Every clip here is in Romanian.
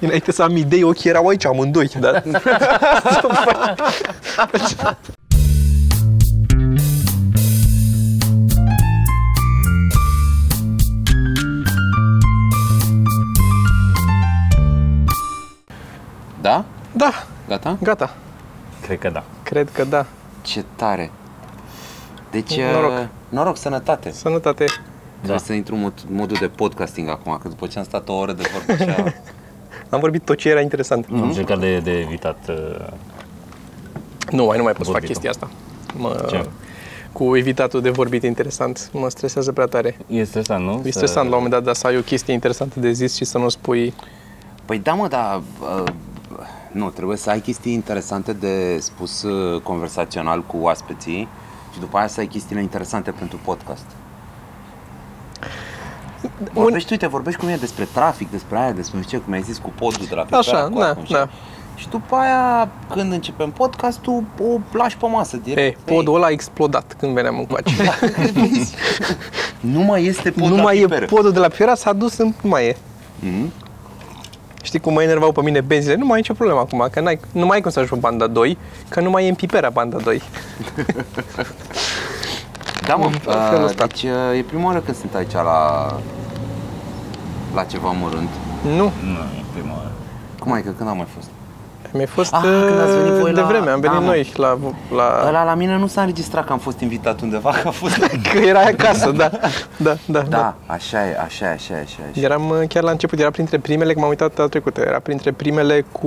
Înainte să am idei, ochii erau aici amândoi. Da? Da? da, Gata? gata. Cred că da. Cred că da. Ce tare! Deci, Noroc. uh, noroc, sănătate. Sănătate. Trebuie să intru în mod, modul de podcasting acum, că după ce am stat o oră de vorbă așa... Am vorbit tot ce era interesant. Am încercat de, de evitat. uh, Nu, mai nu mai pot să fac Vorbitul. chestia asta. Mă, Ce? Cu evitatul de vorbit interesant. Mă stresează prea tare. E stresant, nu? E stresant la un moment dat, dar să ai o chestie interesantă de zis și să nu o spui. Păi da, mă, dar... Uh, nu, trebuie să ai chestii interesante de spus uh, conversațional cu oaspeții și după aia să ai chestiile interesante pentru podcast. Vorbești, uite, vorbești cu mine despre trafic, despre aia, despre nu știu ce, cum ai zis, cu podul de la Așa, Pipera, cu da, acum și- da. Și după aia, când începem podcastul, o lași pe masă direct. Ei, podul ăla a explodat când veneam încoace. Nu mai este pod nu la mai e piperă. podul de la Piera, s-a dus în... Nu mai e. Mhm. Știi cum mă enervau pe mine benzile? Nu mai e nicio problemă acum, că n-ai, nu mai ai cum să ajungi pe banda 2, că nu mai e în Pipera banda 2. Da, mă, În felul uh, ăsta. deci uh, e prima oară când sunt aici la, la ceva mărunt. Nu, Nu, e prima oară. Cum ai că când am mai fost? mi-a fost Ah, când ați venit voi de la- vreme, am venit da, mă. noi la, la... Ăla la mine nu s-a înregistrat că am fost invitat undeva, că a fost... Că era acasă, da, da, da, da, așa e, așa e, așa e, așa e. Așa. e. Eram uh, chiar la început, era printre primele, că m-am uitat data trecută, era printre primele cu...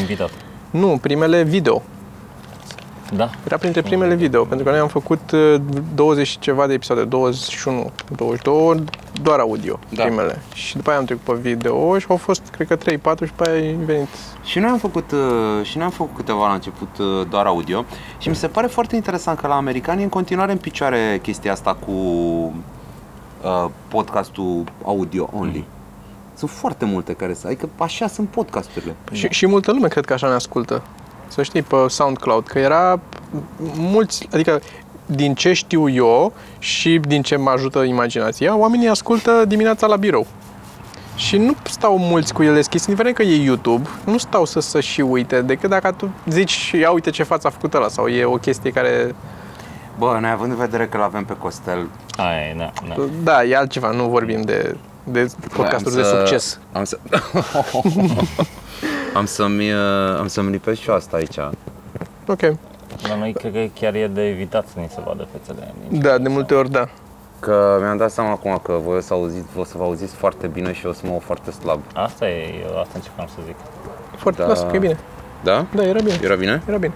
Invitat. Nu, primele video. Da? Era printre primele video, pentru că noi am făcut uh, 20 și ceva de episoade, 21, 22, doar audio, Da. primele. Și după aia am trecut pe video și au fost, cred că 3-4 și după aia ai venit. Și noi am făcut, uh, și noi am făcut câteva la început uh, doar audio și mi se pare foarte interesant că la americani e în continuare în picioare chestia asta cu uh, podcastul audio only. Sunt foarte multe care să, adică așa sunt podcasturile. Și, și multă lume cred că așa ne ascultă. Să știi, pe SoundCloud, că era mulți, adică din ce știu eu și din ce mă ajută imaginația, oamenii ascultă dimineața la birou. Și nu stau mulți cu ele deschis, indiferent că e YouTube, nu stau să să și uite, decât dacă tu zici, ia uite ce față a făcut ăla, sau e o chestie care, Bă, noi având în vedere că l-avem pe Costel, Aia e, da, da. da, e altceva, nu vorbim de, de podcasturi am de să- succes. Am să... am să-mi, uh, am să-mi lipesc și eu asta aici. Ok, La noi cred că chiar e de evitat să ni se vadă fețele. da, de multe ori da. Că mi-am dat seama acum că voi o să, auziți, o să vă auziți foarte bine și eu o să mă aud foarte slab. Asta e, eu asta încercam să zic. Foarte, Da. lasă că e bine. Da? Da, era bine. Era bine? Era bine.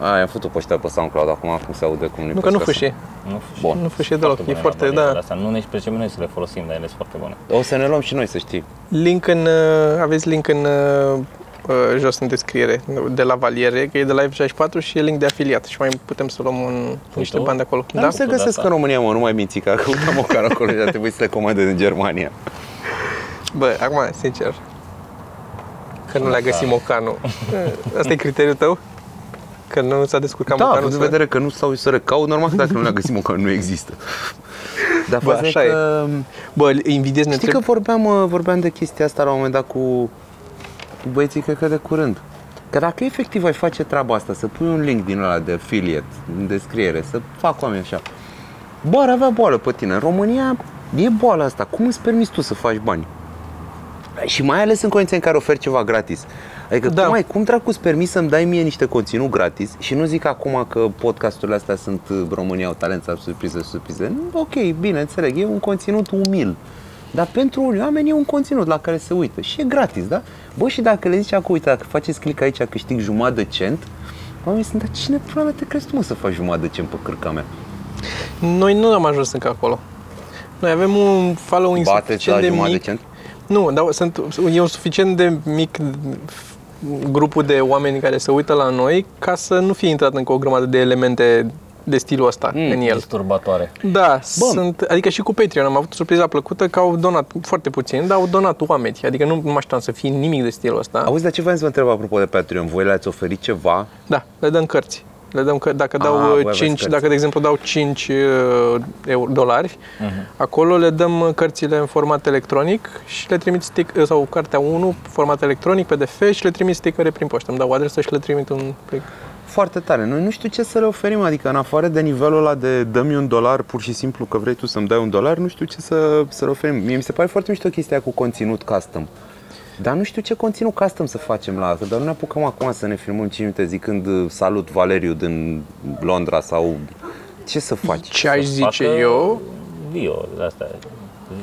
A, i-am făcut-o pe ăștia pe SoundCloud acum, cum se aude cum Nu că nu fâșie. Nu fâșie. Bun. Nu fâșie deloc, e bune foarte, variantele da. Astea. Nu ne pe noi să le folosim, dar ele sunt foarte bune. O să ne luăm și noi, să știi. Link în, uh, aveți link în uh, uh, jos în descriere de la Valiere, că e de la F64 și e link de afiliat și mai putem să luăm un, niște tu? bani de acolo. Dar Da? nu se Făcut găsesc asta. în România, mă, nu mai minți că căutam o cară acolo și a trebuit să le comande din Germania. Bă, acum, sincer, că nu le-a găsit mocanul. Asta e criteriul tău? Că nu s-a descurcat Da, mocanul? având în să- vedere că nu stau să le caut, normal că dacă nu le-a găsit măcar nu există. Dar Bă, faza așa e e. că... Bă, invidiez ne Știi că vorbeam, uh, vorbeam de chestia asta la un moment dat cu, cu băieții, cred că de curând. Că dacă efectiv ai face treaba asta, să pui un link din ăla de affiliate în descriere, să fac oameni așa. Bă, ar avea boală pe tine. În România e boala asta. Cum îți permiți tu să faci bani? Și mai ales în condiții în care oferi ceva gratis. Adică Da. da. cum, ai, cum dracu îți permis să-mi dai mie niște conținut gratis și nu zic acum că podcasturile astea sunt uh, România au talent sau surprize, surprize. Nu, Ok, bine, înțeleg, e un conținut umil. Dar pentru unii oameni e un conținut la care se uită și e gratis, da? Bă, și dacă le zici acum, uite, dacă faceți click aici, câștig jumătate de cent, oamenii sunt, dar cine pula te crezi tu mă să faci jumătate de cent pe cârca mea? Noi nu am ajuns încă acolo. Noi avem un following Bateți la suficient de jumătate de mic. cent? Nu, dar sunt, e un suficient de mic grupul de oameni care se uită la noi ca să nu fie intrat încă o grămadă de elemente de stilul ăsta Mm, în el. Disturbatoare. Da, sunt, adică și cu Patreon am avut o surpriză plăcută că au donat foarte puțin, dar au donat oameni. Adică nu mă așteptam să fie nimic de stilul ăsta. Auzi, dar ce vreau să vă întreb apropo de Patreon? Voi le-ați oferit ceva? Da, le dăm cărți. Le dăm că dacă Ah, dau voi uh, aveți 5, cărți. dacă de exemplu dau 5 uh, euro, dolari, acolo le dăm uh, cărțile în format electronic și le trimit stick, uh, sau cartea 1, format electronic, PDF și le trimit stickere prin poștă. Îmi dau o adresă și le trimit un plic. Foarte tare. Noi nu știu ce să le oferim, adică în afară de nivelul ăla de dă-mi un dolar pur și simplu că vrei tu să-mi dai un dolar, nu știu ce să, să le oferim. Mie mi se pare foarte mișto chestia aia cu conținut custom. Dar nu știu ce conținut custom să facem la asta, dar nu ne apucăm acum să ne filmăm 5 minute zicând uh, salut Valeriu din Londra sau ce să faci? Ce aș Să zice facă eu, Video de asta.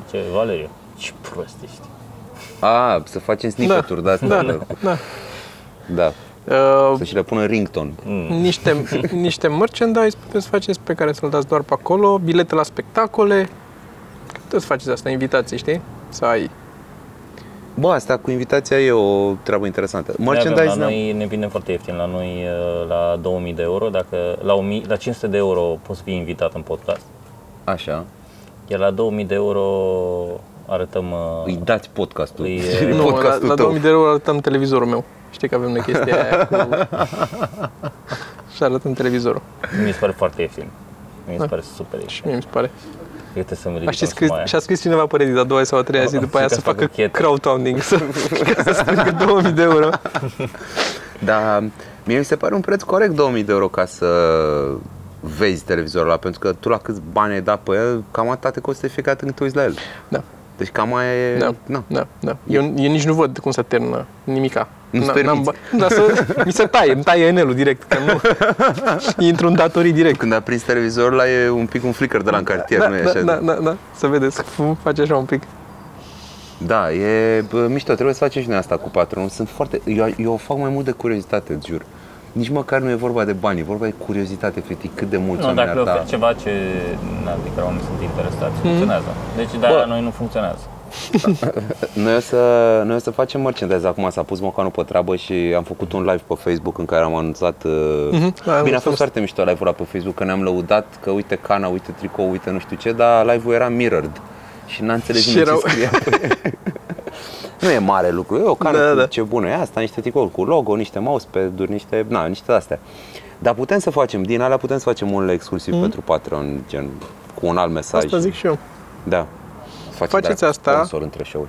Zice Valeriu. Ce prost ești. A, să facem snippet-uri de astea. da, Da. da. da. Uh, Să și le pună ringtone. niște, niște merchandise puteți să faceți pe care să-l dați doar pe acolo, bilete la spectacole, puteți să faceți asta, invitații, știi? Să ai. Bă, asta cu invitația e o treabă interesantă. Noi avem, Merchandise la ne noi ne vine foarte ieftin, la noi uh, la 2000 de euro, dacă la, 1000, la 500 de euro poți fi invitat în podcast, Așa. iar la 2000 de euro arătăm uh, Îi dați podcastul. Îi, E Nu, la, podcastul la tău. 2000 de euro arătăm televizorul meu. Știi că avem noi chestia aia cu... și arătăm televizorul. mi se pare foarte ieftin. Mi se pare super ieftin. Și mie mi se pare. Uite să-mi A, ridicăm și, scris, suma aia. și a scris cineva pe Reddit a doua sau a treia zi Oh, după și aia ca să să facă facă chetă. crowdfunding, să, ca să strângă 2000 de euro. Dar mie mi se pare un preț corect 2000 de euro ca să vezi televizorul ăla, pentru că tu la câți bani ai dat pe el, cam atât te costă fiecare dată când te uiți la el. Da. Deci cam aia e... Da, Na. da, da. Eu, eu nici nu văd cum se termină nimica. Nu-ți Na- permiți. n-am ba- da, să, mi se taie, îmi taie enelul direct, că nu intru în datorii direct. Când a prins televizorul ăla e un pic un flicker de la în cartier, da, nu e da, așa? da, da, da, să vedeți, face așa un pic. Da, e bă, mișto, trebuie să facem și noi asta cu patronul. Sunt foarte... Eu, eu o fac mai mult de curiozitate, îți jur. Nici măcar nu e vorba de bani, e vorba de curiozitate, efectiv, cât de mulți Nu, oameni dacă ar da. oferi ceva ce na, de care oamenii sunt interesați, funcționează. Deci de la noi nu funcționează. Noi o, să, noi o să facem merchandise acum, s-a pus Mocanu pe treabă și am făcut un live pe Facebook în care am anunțat uh, Mhm, am Bine, a înțeles. fost foarte mișto live-ul ăla pe Facebook, că ne-am lăudat că uite cana, uite tricou, uite nu știu ce, dar live-ul era mirrored și n-a înțeles Și nimeni erau- ce scria pe el. Nu e mare lucru, e o cană Da, cu da. ce bună e asta, niște tricouri cu logo, niște mousepad-uri, niște, na, niște astea. Dar putem să facem, din alea putem să facem unele exclusiv pentru Patreon, gen cu un alt mesaj. Mhm. Asta zic și eu. Da. Facem Faceți de-aia asta. Sponsor între show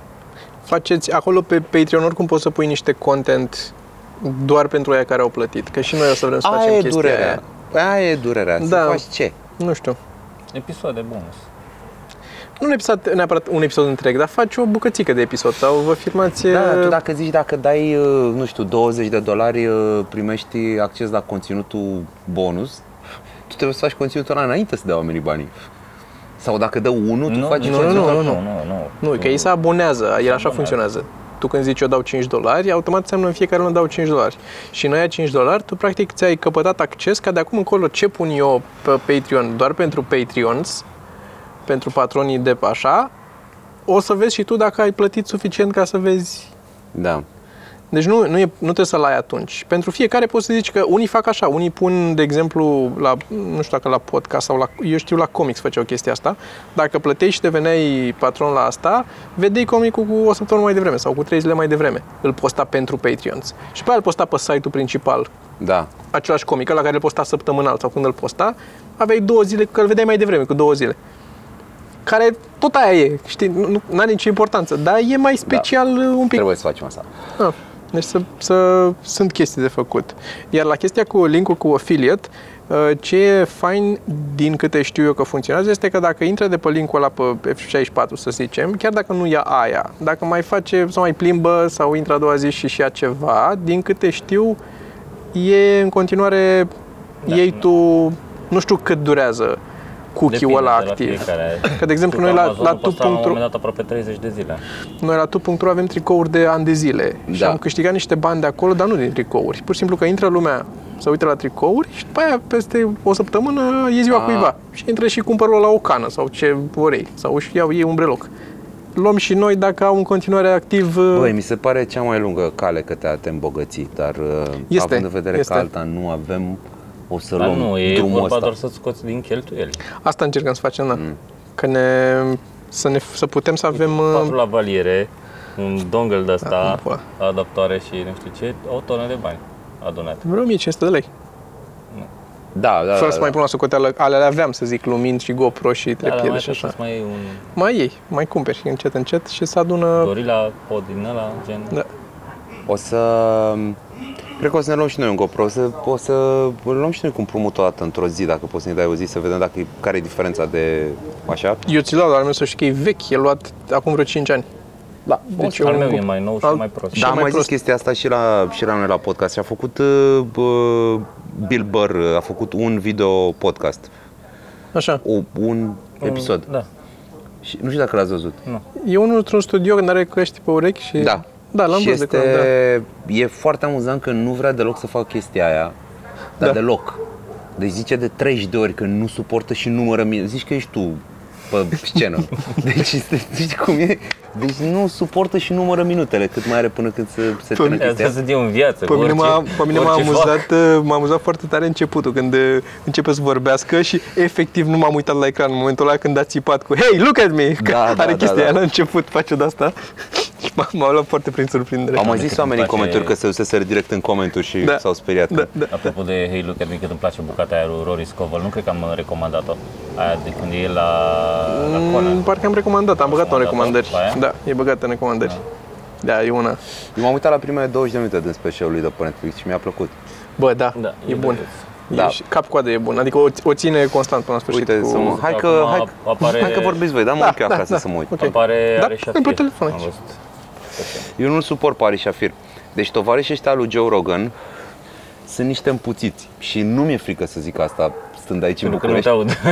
Faceți acolo pe Patreon oricum poți să pui niște content doar pentru aia care au plătit. Că și noi o să vrem să facem Aia e chestia durerea. aia. Aia e durerea. Să Da. faci ce? Nu știu. Episoade bonus. Nu un episod, neapărat un episod întreg, dar faci o bucățică de episod sau vă filmați... Da, uh, tu dacă zici dacă dai, uh, nu știu, 20 de dolari, uh, primești acces la conținutul bonus, tu trebuie să faci conținutul ăla înainte să dea oamenii banii. Sau dacă dă unul, tu faci nu, conținutul nu, ăla- nu, nu, nu. Nu, că ei se abonează, el așa abonează. funcționează. Tu când zici eu dau 5 dolari, automat înseamnă în fiecare lună dau 5 dolari. Și în aia 5 dolari, tu practic ți-ai căpătat acces ca de acum încolo ce pun eu pe Patreon doar pentru Patreons, pentru patronii de pe așa, o să vezi și tu dacă ai plătit suficient ca să vezi Da. Deci nu, nu, e, nu trebuie să-l ai atunci. Pentru fiecare poți să zici că unii fac așa, unii pun, de exemplu, la, nu știu dacă la podcast sau la, eu știu la comics făceau chestia asta, dacă plătești și deveneai patron la asta, vedeai comicul cu o săptămână mai devreme sau cu trei zile mai devreme. Îl posta pentru Patreons. Și pe aia îl posta pe site-ul principal, Da. același comic, la care îl posta săptămânal sau când îl posta, aveai două zile, că îl vedeai mai devreme, cu două zile. Care tot aia e, știi, nu are nicio importanță, dar e mai special un pic Trebuie să facem asta. Ah, deci să, să, sunt chestii de făcut. Iar la chestia cu linkul cu affiliate, uh, ce e fain din câte știu eu că funcționează este că dacă intră de pe linkul ăla pe F64, să zicem, chiar dacă nu ia aia, dacă mai face sau mai plimbă sau intră a doua zi și și ia ceva, din câte știu, e în continuare Da. iei tu, nu știu cât durează cookie-ul ăla de la activ. fiecare. Că, de exemplu, Știu noi că la- Amazonul la păstra la un tu.ro moment dat aproape 30 de zile. Noi la tu.ro avem tricouri de ani de zile și Da. am câștigat niște bani de acolo, dar nu din tricouri. Pur și simplu că intră lumea să uite la tricouri și după aia peste o săptămână e ziua Ah. cuiva și intră și cumpără la o cană sau ce vrei sau își iau ei un breloc. Luăm și noi dacă au în continuare activ Băi, mi se pare cea mai lungă cale către a te îmbogăți, dar uh, Este, având în vedere este. că alta nu avem, o să Dar luăm nu, e drumul vorba ăsta. doar să scoți din cheltuieli. asta încercăm să facem, da. Mm. Că ne, să, ne, să putem să avem... Patru uh, la valiere, un dongle de Da, ăsta, bă. adaptoare și nu știu ce, o tonă de bani adunate. Vreo 1500 de lei. Da, da, Fără da, să da. mai pun la socoteală, alea aveam, să zic, lumini și GoPro și Da, dar treptiere mai și trebuie așa. să mai iei un Mai iei, mai cumperi și încet, încet și se adună... gorila pod din ăla, gen... Da. O să... Cred că o să ne luăm și noi un GoPro, o să, o să îl luăm și noi cu împrumut o dată într-o zi, dacă poți să ne dai o zi, să vedem dacă e, care e diferența de așa. Eu ți-l dau, dar al meu să știi că e vechi, e luat acum vreo 5 ani. Da, Deci Al un meu e Go- mai nou și al- mai prost. și Da, am mai mai zis prost. chestia asta și la, și la noi la podcast și a făcut uh, uh, Bill Burr, uh, a făcut un video podcast, Așa. o, un episod. Da. Și nu știu dacă l-ați văzut. E unul într-un studio când are căști pe urechi și... Da. Da, l-am și văzut de este, curând, da. E foarte amuzant că nu vrea deloc să facă chestia aia, dar Da. deloc. Deci zice de 30 de ori că nu suportă și numără mine. Zici că ești tu pe scenă. Deci este, știi cum e? Deci nu suportă și numără minutele cât mai are până când se, se termină chestia Asta aia. să în viață. Pe mine, m-a, orice- pe mine m-a, orice fac. amuzat, uh, m-a amuzat foarte tare începutul, când uh, începe să vorbească și efectiv nu m-am uitat la ecran în momentul ăla când a țipat cu Hey, look at me! Că Da, da, are da, chestia da. aia la început, face de asta și m-a, m-a luat foarte prin surprindere. Au mai decât zis oamenii în îmi place- comentarii că se duseseră direct în comentarii și Da. s-au speriat. Da, că- da. Apropo de Hey Look at Me, cât îmi place bucata aia lui Rory Scovel, nu cred că am recomandat-o. Aia de când e la, la Mm, Conan. parcă am recomandat, am băgat-o în recomandat-o? recomandări. Aia? Da, e băgată în recomandări. Da, e una. Eu m-am uitat la primele 20 de minute din specialul lui de pe Netflix și mi-a plăcut. Bă, da, Da, e e bun. Da. E, și cap-coadă e bun, adică o, o ține constant până la sfârșit. Uite, cu... să mă, hai, că, Acum hai, apare- hai că vorbiți voi, da, mă Da, uit eu da, acasă da. să mă uit. Ok. Apare Da, are și îmi pe Afir. telefon Am aici. văzut. Eu nu suport Pari Shafir. Deci tovarășii ăștia lui Joe Rogan sunt niște împuțiți și nu mi-e frică să zic asta stând aici în Pentru că nu te București.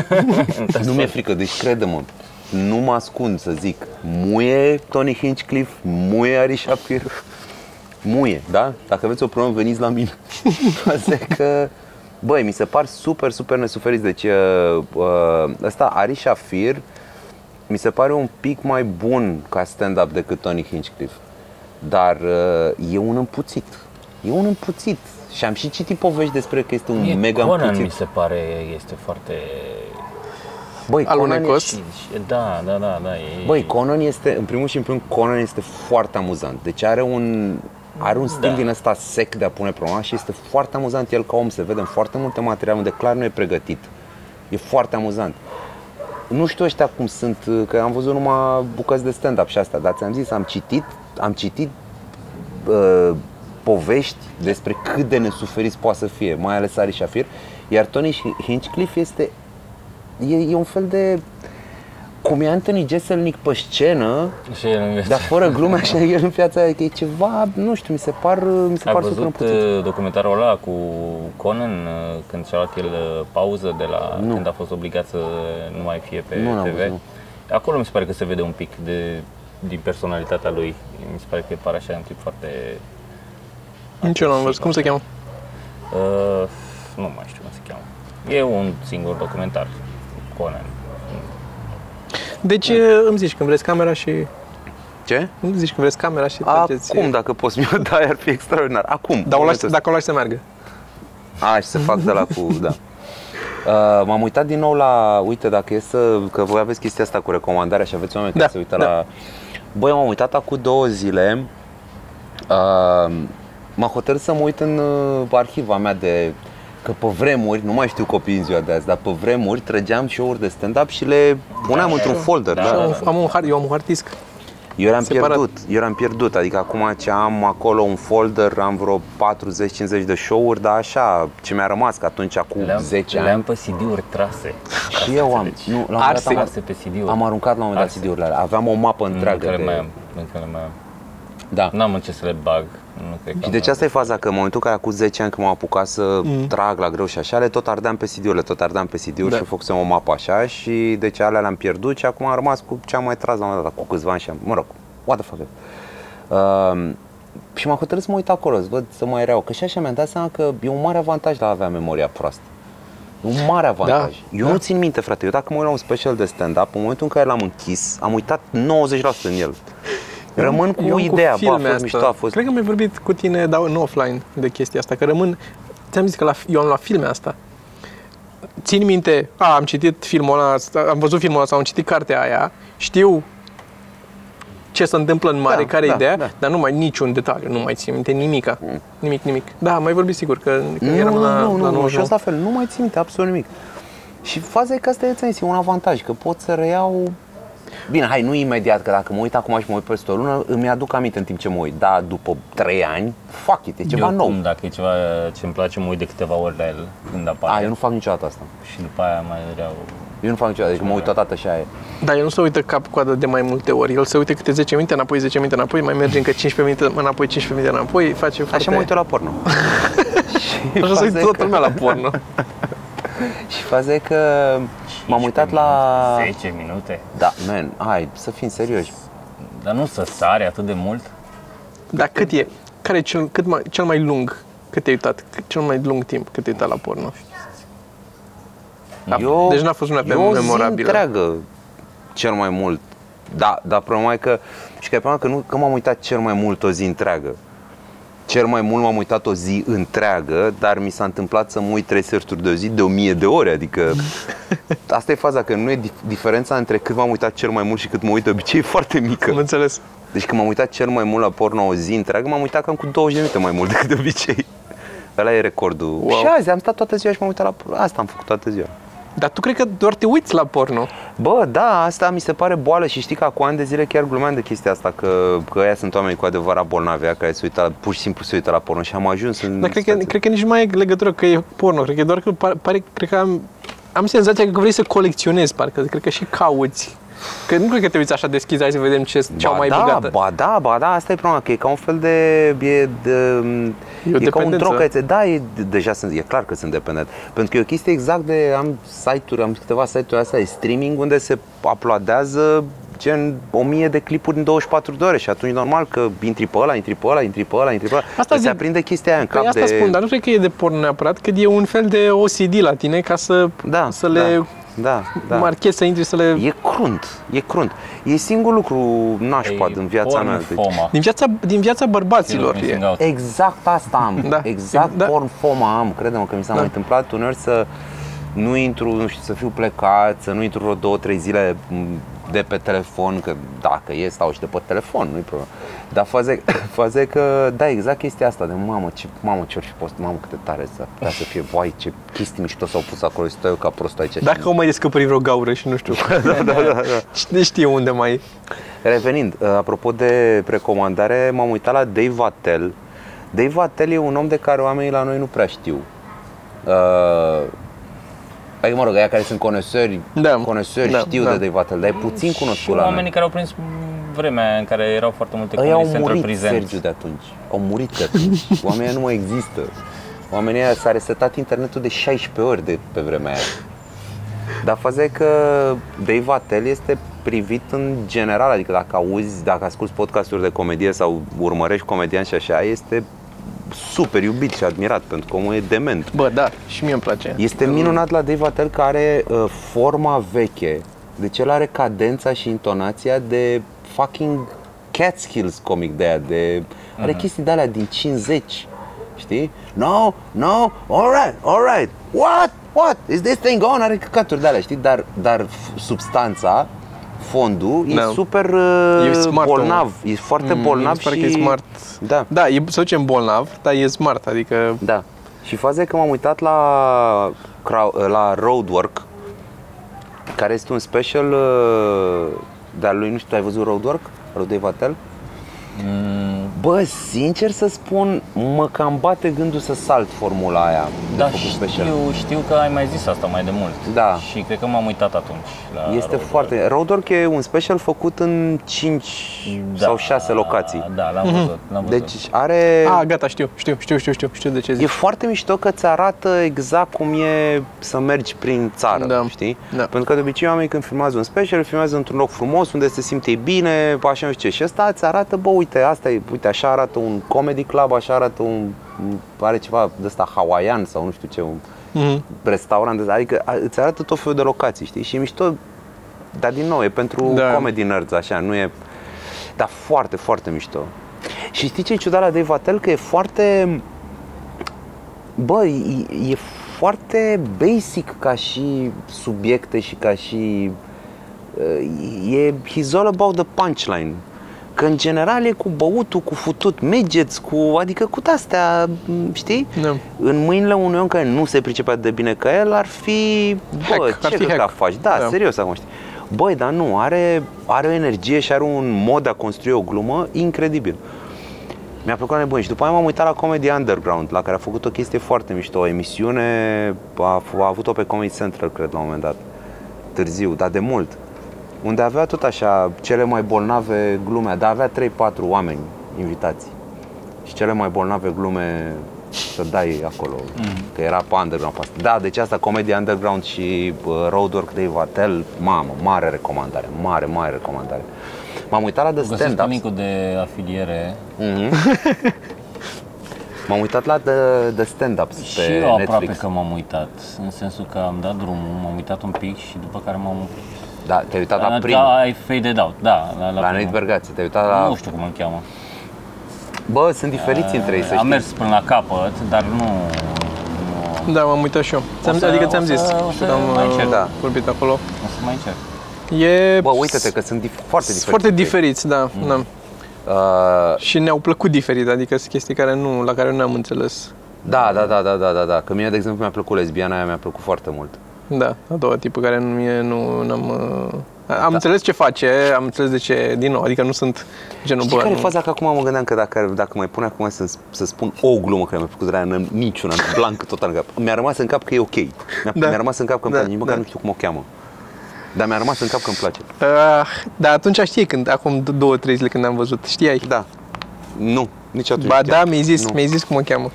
aud. Nu mi-e frică, deci crede-mă, nu mă ascund să zic. Muie Tony Hinchcliffe, muie Ariș Shafir, muie, da? Dacă aveți o problemă, veniți la mine. Asta e că, băi, mi se par super, super nesuferiți. Deci uh, uh, ăsta, Ariș Shafir, mi se pare un pic mai bun ca stand-up decât Tony Hinchcliffe. Dar uh, e un împuțit. E un împuțit. Și am și citit povești despre că este un Mie mega Conan împuțit. mi se pare este foarte... Băi, Conan Alunecos. este- Da, da, da, da. E... Băi, Conan este, în primul și în primul, Conan este foarte amuzant. Deci are un, are un stil Da. din ăsta sec de a pune problema și este foarte amuzant el ca om. Se vede în foarte multe materiale unde clar nu e pregătit. E foarte amuzant. Nu știu ăștia cum sunt, că am văzut numai bucăți de stand-up și asta, dar ți-am zis, am citit, am citit uh, povești despre cât de nesuferiți poate să fie, mai ales Ari Shafir, iar Tony Hinchcliffe este e, e un fel de cum e Anthony Jeselnik pe scenă, Și el în viață. dar fără glume, așa el în viața aia, că e ceva, nu știu, mi se par, mi se Ai par super văzut împuțit. uh, documentarul ăla cu Conan uh, când și-a luat el uh, pauză de la Nu. când a fost obligat să nu mai fie pe Nu l-am TV? văzut. Acolo mi se pare că se vede un pic de din personalitatea lui. Mi se pare că pare așa un tip foarte Nici eu nu am văzut. Cum se cheamă? uh, nu mai știu cum se cheamă. E un singur documentar Conan. Deci îmi zici când vreți camera și... Ce? Îmi zici când vreți camera și faceți... Acum, dacă poți mi-o dai, ar fi extraordinar. Acum. Dar o lași, momentul ăsta. dacă o lași să meargă. A, și să fac de la cu, da. Uh, m-am uitat din nou la, uite, dacă e să, că voi aveți chestia asta cu recomandarea și aveți oameni Da, care se uită da. la... Băi, m-am uitat acum două zile, uh, m-am hotărât să mă uit în uh, arhiva mea de că pe vremuri, nu mai știu copiii în ziua de azi, dar pe vremuri trăgeam show-uri de stand-up și le puneam Da, într-un da. folder, Da, da? Și da, am, am un hard, eu am un hard disk. Eu eram Separat. pierdut, eu eram pierdut, adică acum ce am acolo un folder, am vreo 40-50 de show-uri, dar așa, ce mi-a rămas, că atunci acum Le-am, 10 ani, le-am pe CD-uri trase. și eu am, nu, la un moment dat Arse. am, Trase pe CD-uri. am aruncat la un moment dat Arse. CD-urile alea, aveam o mapă întreagă Încă le de... mai am. Încă le mai am. Da. N-am în ce să le bag. Nu cred că Și am deci asta e faza, că în momentul în care acum 10 ani când m-am apucat să trag la greu și așa, le tot ardeam pe CD-urile, tot ardeam pe CD-uri Da. și făcusem o mapă așa și deci alea le-am pierdut și acum am rămas cu ce am mai tras la un moment dat, cu câțiva ani și am, mă rog, what the fuck. Uh, și m-am hotărât să mă uit acolo, să văd să mai erau, că și așa mi-am dat seama că e un mare avantaj la a avea memoria proastă. E un mare avantaj. Da, eu da. nu țin minte, frate. Eu dacă mă uit la un special de stand-up, în momentul în care l-am închis, am uitat 90% în el. Rămân cu Eu am ideea, bă, a filme fost asta. mișto, a fost... Cred că mi-ai vorbit cu tine, dar în offline, de chestia asta, că rămân... Ți-am zis că la, eu am luat filme asta. Țin minte, a, am citit filmul ăla, am văzut filmul ăla sau am citit cartea aia, știu ce se întâmplă în mare, Da, care e da, ideea, da. dar nu mai niciun detaliu, nu mai țin minte nimica. Nimic, nimic. Da, mai vorbi sigur că, că eram nu, la, nu, la nu, nu, 99. și eu la fel, nu mai țin minte absolut nimic. Și faza e că asta e, ți-am zis, e un avantaj, că pot să reiau Bine, hai, nu imediat, că dacă mă uit acum și mă uit peste o lună, îmi aduc aminte în timp ce mă uit. Da, după 3 ani, fuck it, e ceva eu, nou. Cum, dacă e ceva ce îmi place, mă uit de câteva ori la el când apare. A, eu nu fac niciodată asta. Și după aia mai vreau... Eu nu fac niciodată, deci mă uit odată și aia e. Da, el nu se uită cap-coadă de mai multe ori. El se uită câte 10 minute înapoi, 10 minute înapoi, mai merge încă 15 minute înapoi, 15 minute înapoi, face foarte... Așa mă uit eu la porno. și Așa se uită faza e toată că- lumea la porno. Și faza e că m-am uitat la... 10 minute. Da, man, hai, să fim serioși. Dar nu să sare atât de mult. Dar cât e? Care e cel, cât mai, cel mai lung? Cât te-ai uitat? Cât, cel mai lung timp cât te-ai uitat la porno? Da, Eu, deci n-a fost una pe eu o zi memorabilă. întreagă cel mai mult. Da, dar problema e că, și că e problema că nu că m-am uitat cel mai mult o zi întreagă. Cel mai mult m-am uitat o zi întreagă, dar mi s-a întâmplat să mă uit trei sferturi de o zi de o mie de ore, adică asta e faza, că nu e dif- diferența între cât m-am uitat cel mai mult și cât mă uit de obicei e foarte mică. Am înțeles. Deci când m-am uitat cel mai mult la porno o zi întreagă, m-am uitat cam cu 20 de minute mai mult decât de obicei. Ăla e recordul. Wow. Și azi am stat toată ziua și m-am uitat la porno. Asta am făcut toată ziua. Dar tu cred că doar te uiți la porno. Bă, da, asta mi se pare boală și știi că cu ani de zile chiar glumeam de chestia asta, că, că ăia sunt oameni cu adevărat bolnavi, aia care se uită, pur și simplu se uită la porno și am ajuns în Dar cred că, situația- cred că nici nu mai e legătură că e porno. Cred că doar că pare, pare cred că am, am senzația că vrei să colecționezi, parcă. Cred că și cauți. Că nu cred că te uiți așa deschis, hai să vedem ce, ce au Ba mai da, băgată. ba da, ba da, asta e problema, că e ca un fel de... E, de, E o e ca un dependență. drog, care ți- da, e, deja sunt, e clar că sunt dependent. Pentru că e o chestie exact de, am site-uri, am câteva site-uri astea de streaming unde se uploadează gen 1000 de clipuri în 24 de ore și atunci normal că intri pe ăla, intri pe ăla, intri pe ăla, intri pe ăla. Asta se zic. aprinde chestia aia în Păi cap asta de... spun, dar nu cred că e de porno neapărat, că e un fel de OCD la tine ca să, da, să le da, da, da. marchezi, să intri, să le... E crunt, e crunt. E singurul lucru nașpa din viața porn mea. Deci, Foma. Din viața, din viața bărbaților Missing e. out. Exact asta am. Da. Exact Da. porn foma am. Crede-mă că mi s-a Da. mai întâmplat uneori să nu intru, nu știu, să fiu plecat, să nu intru vreo două, trei zile m, de pe telefon, că dacă e, stau și de pe telefon, nu-i problemă. Dar faza e- faza e că, da, exact chestia asta de mamă, ce, mamă, ce-or fi post, mamă, cât de tare să putea să fie, vai, ce chestii mișto s-au pus acolo și stau eu ca prost aici. Dacă au mai descoperit vreo gaură și nu știu. da, da, da, da. Cine știe unde mai e. Revenind, uh, apropo de recomandare, m-am uitat la Dave Attell. Dave Attell e un om de care oamenii la noi nu prea știu. Uh, adică, mă rog, aia care sunt conesori, Da, conesori da, știu da. de Dave Attell, dar e puțin Și cunoscut la oamenii noi. care au prins vremea în care erau foarte multe Ei au comedy central murit, prezent. Sergiu, de atunci. Au murit de atunci. Oamenii ăia nu mai există. Oamenii ăia s-a resetat internetul de 16 ori de pe vremea aia. Dar faza e că Dave Attell este privit în general, adică dacă auzi, dacă asculti podcasturi de comedie sau urmărești comedian și așa, este super iubit și admirat pentru că omul e dement. Bă, da, și mie îmi place. Este minunat la Dave Attell că are uh, forma veche. Deci el are cadența și intonația de fucking Catskills comic de aia, de... Are chestii de alea din 50, știi? No, no, alright, alright, what, what, is this thing on? Are căcaturi de alea, știi? Dar, dar f- substanța, fondul, e Da. super uh, E smart, bolnav, e foarte Mm, bolnav mi se pare și... că e smart. Da. Da, e, să zicem bolnav, dar e smart, adică... Da. Și faza e că m-am uitat la, crow- la Roadwork, care este un special uh, de-al lui, nu știu, ai văzut Roadwork? Rodei Vatel? Mm, Bă, sincer să spun, mă cam bate gândul să salt formula aia de da, făcut special. știu, știu că ai mai zis asta mai de mult. Da. Și cred că m-am uitat atunci la Este Roadwork. foarte... Roadwork e un special făcut în 5 sau 6 locații. Da, l-am văzut, l-am văzut. Deci are... A, gata, știu, știu, știu, știu, știu, știu de ce E zici. foarte mișto că ți arată exact cum e să mergi prin țară, Da. știi? Da. Pentru că de obicei oamenii când filmează un special, filmează într-un loc frumos, unde se simte bine, așa nu știu ce. Și ăsta îți arată, bă, uite, asta e, uite, așa arată un comedy club, așa arată un, un- are ceva de ăsta hawaian sau nu știu ce, un Mhm. restaurant, de- adică a- îți arată tot felul de locații, știi? Și e mișto, dar din nou, e pentru Da. comedy nerds, așa, nu e... Dar foarte, foarte mișto. Și știi ce e ciudat la Dave Attell? Că e foarte... Bă, e, e foarte basic ca și subiecte și ca și... uh, E, he's all about the punchline. Că în general e cu băutul, cu futut, mergeți, cu, adică cu astea, știi? Da. În mâinile unui om care nu se pricepe atât de bine ca el, ar fi, bă, Hack, ar ce fi că hack. faci? Da, Da. serios acum, știi? Băi, dar nu, are, are o energie și are un mod de a construi o glumă incredibil. Mi-a plăcut la nebun și după aia m-am uitat la Comedy Underground, la care a făcut o chestie foarte mișto, o emisiune, a, f- a avut-o pe Comedy Central, cred, la un moment dat, târziu, dar de mult, unde avea tot așa cele mai bolnave glume, dar avea 3-4 oameni invitați și cele mai bolnave glume să dai acolo, că era pe underground pe asta. Da, deci asta, Comedy Underground și uh, Roadwork Dave Attell, mamă, mare recomandare, mare, mare recomandare. M-am uitat la The Găsesc Stand-Ups. linkul de afiliere Mhm. M-am uitat la The, the Stand-Ups și pe eu aproape Netflix. că m-am uitat, în sensul că am dat drumul, m-am uitat un pic și după care m-am oprit. Da, te-ai uitat la Da, primul, ai faded out, da, la, la, la primul. Nate Bergație, te-ai uitat la... Nu știu cum îl cheamă. Bă, sunt diferiți între ei, să Am știi. mers până la capăt, dar nu... nu Da, m-am uitat și eu. Ți-am, să- adică o ți-am să- zis o și să am mai uh, încerc. Da. vorbit acolo. o să mai încerc. E Bă, uite-te că sunt dif- foarte sunt diferiți. foarte între ei. diferiți, da, da. Uh, Și ne-au plăcut diferit, adică sunt chestii care nu, la care nu am înțeles. da, da, da, da, da, da, da. Că mie, de exemplu, mi-a plăcut lesbiana aia, mi-a plăcut foarte mult. Da, a doua tipă care nu mie nu am uh, am înțeles ce face, am înțeles de ce, din nou, adică nu sunt genul Știi bă, care e nu- faza? Că acum mă gândeam că dacă, dacă mai pune acum să, să spun o glumă care mi-a plăcut de la ea, n-am niciuna, blank total în cap. Mi-a rămas în cap că e ok. Mi-a, Da. mi-a rămas în cap că îmi Da, place, nici măcar da. nu știu cum o cheamă. Dar mi-a rămas în cap că îmi place. Uh, dar atunci știi când, acum d- două, trei zile când am văzut, știai? Da. Nu, nici atunci. Ba nu da, știam. mi-ai zis, Nu. mi-ai zis cum o cheamă.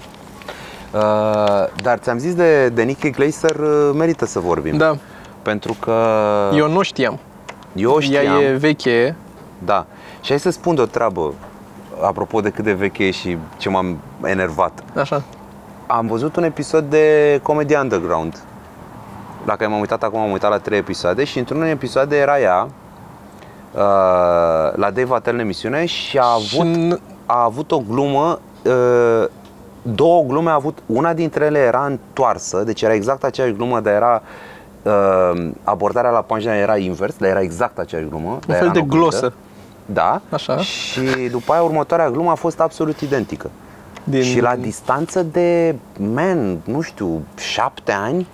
Uh, dar ți-am zis de, de Nicky Glaser, uh, merită să vorbim. Da, Pentru că eu nu știam. eu știam, Ea e veche, da. Și hai să spun de o treabă, apropo de cât de veche e și ce m-am enervat. așa. Am văzut un episod de Comedy Underground la care m-am uitat acum, am uitat la trei episoade și într-unul din episoade era ea uh, la Dave Attell în emisiune și a Și avut, n- a avut o glumă uh, două glume a avut, una dintre ele era întoarsă, deci era exact aceeași glumă, dar era uh, abordarea la punchline era invers, dar era exact aceeași glumă. Un dar fel era de înlocuită. glosă. Da. Așa. Și după aia următoarea glumă a fost absolut identică. Din- Și la distanță de, man, nu știu, șapte ani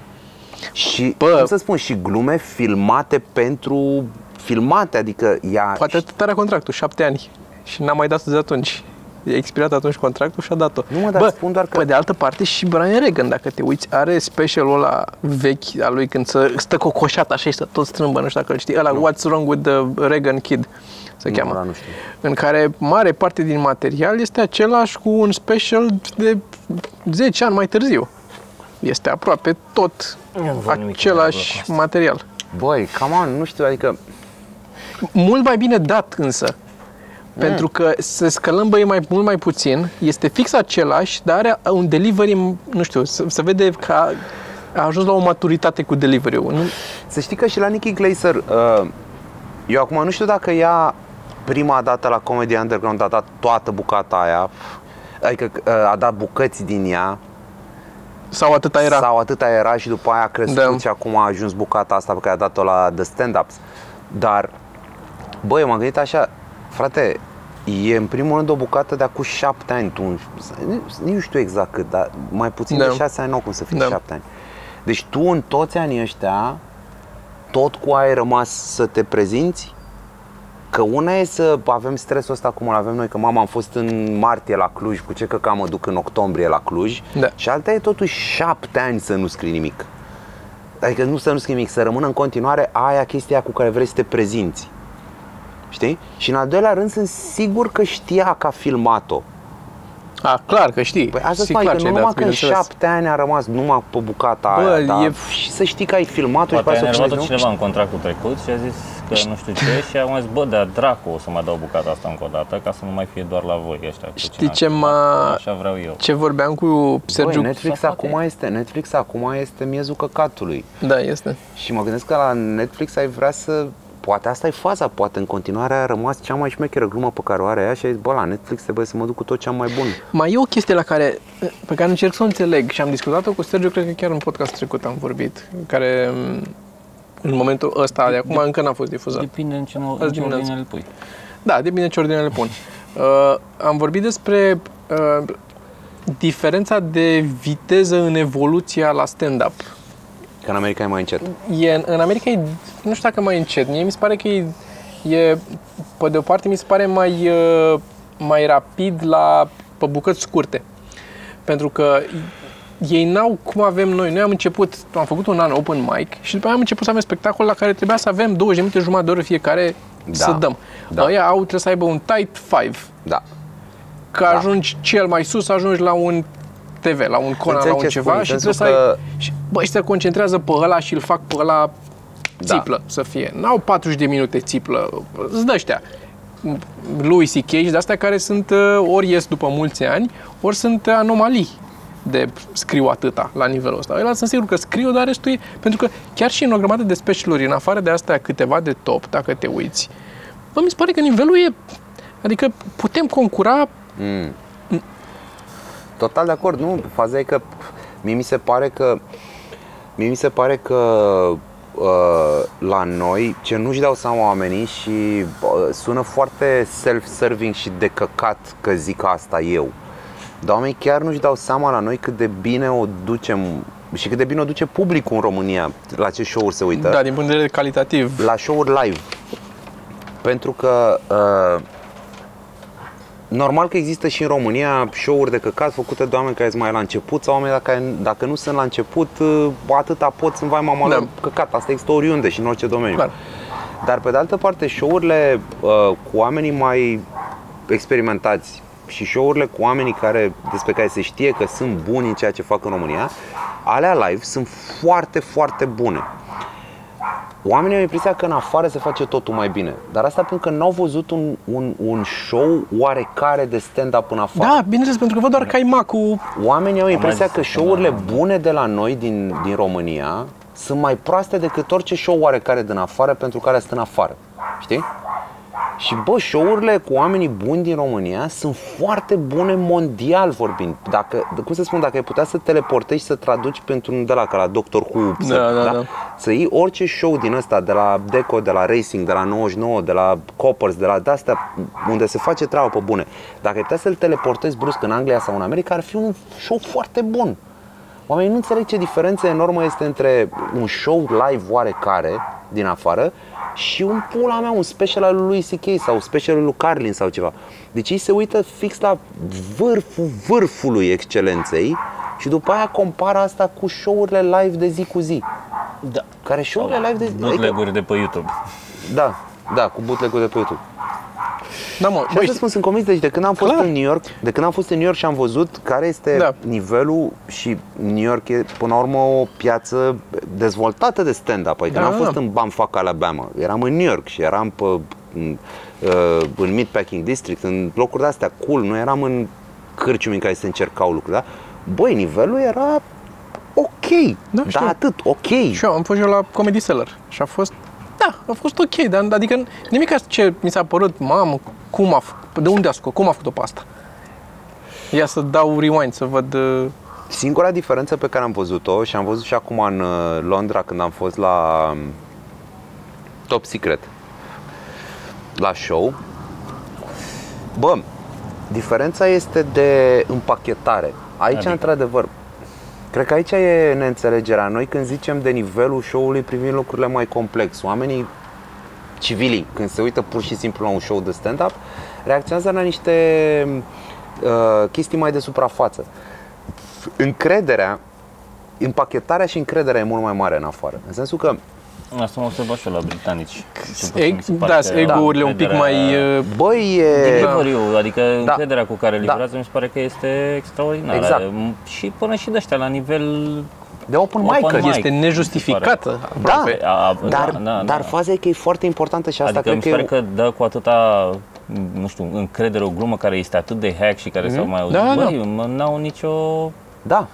și, Bă. cum să spun, și glume filmate pentru filmate, adică ea... Poate atât era contractul, șapte ani. Și n-a mai dat-o de atunci. E expirat atunci contractul și a dat-o. Nu, mă, dar Bă, spun doar că- Pe de altă parte și Brian Regan, dacă te uiți, are specialul ăla vechi al lui când să, stă cocoșat așa și să tot strâmbă, nu știu dacă îl știi, ăla What's Wrong with the Reagan Kid se Nu, cheamă. ăla nu știu. În care mare parte din material este același cu un special de 10 ani mai târziu. Este aproape tot Nu văd nimic în legătură același cu asta. material. Băi, come on, nu știu, adică... Mult mai bine dat însă. Mm. Pentru că se scălâmbăie mai mult mai puțin, este fix același, dar are un delivery, nu știu, se, se vede că a, a ajuns la o maturitate cu delivery-ul. Nu? Să știi că și la Nicky Glaser, uh, eu acum nu știu dacă ea prima dată la Comedy Underground a dat toată bucata aia, adică uh, a dat bucăți din ea, Sau atâta era. sau atâta era și după aia a crescut Da. și acum a ajuns bucata asta pe care a dat-o la The Stand-Ups. Dar, băi, eu m-am gândit așa, frate, e în primul rând o bucată de acum șapte ani, tu, nu, nu știu exact cât, dar mai puțin Da. de șase ani, nu cum să fie Da. șapte ani. Deci tu în toți anii ăștia, tot cu ai rămas să te prezinți? Că una e să avem stresul ăsta cum îl avem noi, că mama am fost în martie la Cluj, cu ce că mă duc în octombrie la Cluj, Da. și alta e totuși șapte ani să nu scrii nimic. Adică nu să nu scrii nimic, să rămână în continuare aia chestia cu care vrei să te prezinți. Știi? Și în al doilea rând sunt sigur că știa că a filmat-o. A, clar că știi. Păi asta Știi spune clar că ce nu ai numai dat, că în bineînțeles. șapte ani a rămas numai pe bucata Bă, aia, dar e- și să știi că ai filmat-o și Poate a poate să o enervat filmezi, nu? cineva în contractul trecut și a zis că nu știu ce și am zis, bă, dar dracu o să mai dau bucata asta încă o dată ca să nu mai fie doar la voi ăștia. cu Știi cine ce am m-a- filmat. Așa vreau eu. Ce vorbeam cu Sergiu? Băi, Netflix Sau poate- acum este, Netflix acum este miezul căcatului. Da, este. Și mă gândesc că la Netflix ai vrea să... Poate asta e faza, poate în continuare a rămas cea mai șmecheră glumă pe care o are ea și ai zis, bă, la Netflix trebuie să mă duc cu tot ce am mai bun. Mai e o chestie la care, pe care încerc să o înțeleg și am discutat-o cu Sergiu, cred că chiar în podcast trecut am vorbit, care m, în momentul ăsta de acum încă n-a fost difuzat. Depinde în ce, mo- Azi în ce dimineață. ordine îl pui. Da, depinde ce ordine le pun. Uh, am vorbit despre uh, diferența de viteză în evoluția la stand-up. Că în America e mai încet. E, în- în America e, nu știu dacă mai încet, mie mi se pare că e, e pe de o parte mi se pare mai, uh, mai rapid la pe bucăți scurte. Pentru că ei n-au cum avem noi. Noi am început, am făcut un an open mic și după aia am început să avem spectacol la care trebuia să avem 20 de minute, jumătate de oră fiecare Da. să dăm. Da. Da. Ăia au, trebuie să aibă un tight five. Da. Că Da. ajungi cel mai sus, ajungi la un TV, la un Conan, la Înțeleg un ce ceva spui, și în trebuie să sensul ai... că- Și, bă, și se concentrează pe ăla și îl fac pe ăla Da. țiplă să fie. N-au 40 de minute țiplă. Îți dă ăștia. Louis C.K. și de-astea care sunt uh, ori ies după mulți ani, ori sunt uh, anomalii de scriu atâta la nivelul ăsta. Ăla sunt sigur că scriu, dar restul e... Pentru că chiar și în o grămadă de specialuri, în afară de astea câteva de top, dacă te uiți, bă, mi se pare că nivelul e... Adică putem concura Mm. Total de acord, nu? Faza e că mie mi se pare că mie mi se pare că uh, la noi, ce nu-și dau seama oamenii și uh, sună foarte self-serving și de căcat că zic asta eu. Dar oamenii chiar nu-și dau seama la noi cât de bine o ducem și cât de bine o duce publicul în România la ce show-uri se uită Da, din punct de vedere calitativ. la show-uri live. Pentru că uh, normal că există și în România show-uri de căcat făcute de oameni care sunt mai la început sau oameni dacă, dacă nu sunt la început, uh, atâta pot să vai mama Da. da. căcat. Asta există oriunde și în orice domeniu. Clar. Dar pe de altă parte, show-urile uh, cu oamenii mai experimentați și show-urile cu oamenii care, despre care se știe că sunt buni în ceea ce fac în România, alea live sunt foarte, foarte bune. Oamenii au impresia că în afară se face totul mai bine. Dar asta pentru că n-au văzut un, un, un show oarecare de stand-up în afară. Da, bineînțeles, pentru că văd doar caimacul Oamenii au impresia zis că asta, show-urile da. bune de la noi din, din România sunt mai proaste decât orice show oarecare din afară pentru care sunt în afară. Știi? Și bă, show-urile cu oamenii buni din România sunt foarte bune mondial vorbind. Dacă, cum să spun, dacă ai putea să teleportezi și să traduci pentru un de la ca la Doctor Who, să, Da, da, da. să iei orice show din ăsta, de la Deco, de la Racing, de la 99, de la Coppers, de la de-astea, unde se face treaba pe bune. Dacă ai putea să-l teleportezi brusc în Anglia sau în America, ar fi un show foarte bun. Oamenii nu înțeleg ce diferență enormă este între un show live oarecare din afară și un pula mea, un special al lui C.K. sau specialul lui Carlin sau ceva. Deci ei se uită fix la vârful vârfului excelenței și după aia compară asta cu show-urile live de zi cu zi. Da. Care show-urile live de zi... Bootleg-uri de pe YouTube. Da, da, cu bootleg-ul de pe YouTube. Da, mă, Și băi, asta spun, sunt convins, deci de când am fost Clar. în New York, de când am fost în New York și am văzut care este Da. nivelul și New York e până la urmă o piață dezvoltată de stand-up. Adică Da, n-am da, fost da. în Bamfac, Alabama. Eram în New York și eram pe, în, uh, în Meatpacking District, în locuri de-astea cool, nu eram în cârciumi în care se încercau lucruri, da? Băi, nivelul era ok, Da, da, știu. atât, ok. și eu am fost și eu la Comedy Cellar și a fost, da, a fost ok, dar adică nimic ce mi s-a părut, mamă, cum a făcut, de unde a scos, cum a făcut-o pe asta? Ia să dau rewind, să văd, uh, Singura diferență pe care am văzut-o și am văzut și acum în uh, Londra când am fost la um, Top Secret la show. Bă, diferența este de împachetare. Aici, Adică? într-adevăr, cred că aici e neînțelegerea. Noi când zicem de nivelul show-ului privim lucrurile mai complex. Oamenii civilii, când se uită pur și simplu la un show de stand-up, reacționează la niște uh, chestii mai de suprafață. Încrederea, împachetarea și încrederea e mult mai mare în afară. În sensul că, Asta mă observat și eu la britanici. Cel puțin eg, mi se pare da, că ego-urile un pic încrederea- mai, uh, băi, e... Delivery-ul, adică Da. încrederea cu care Da. livrează mi se pare că este extraordinară. Exact. M- Și până și de ăștia la nivel de open Open mic. mic. este nejustificată. Da, aproape. A, a, dar, da, da, dar da. faza e că e foarte importantă și asta Adică mi cred se că pare e... că dă cu atâta, nu știu, încredere o glumă care este atât de hack și care s-au mai auzit. Da, da. Băi, mă, n-au nicio, Da,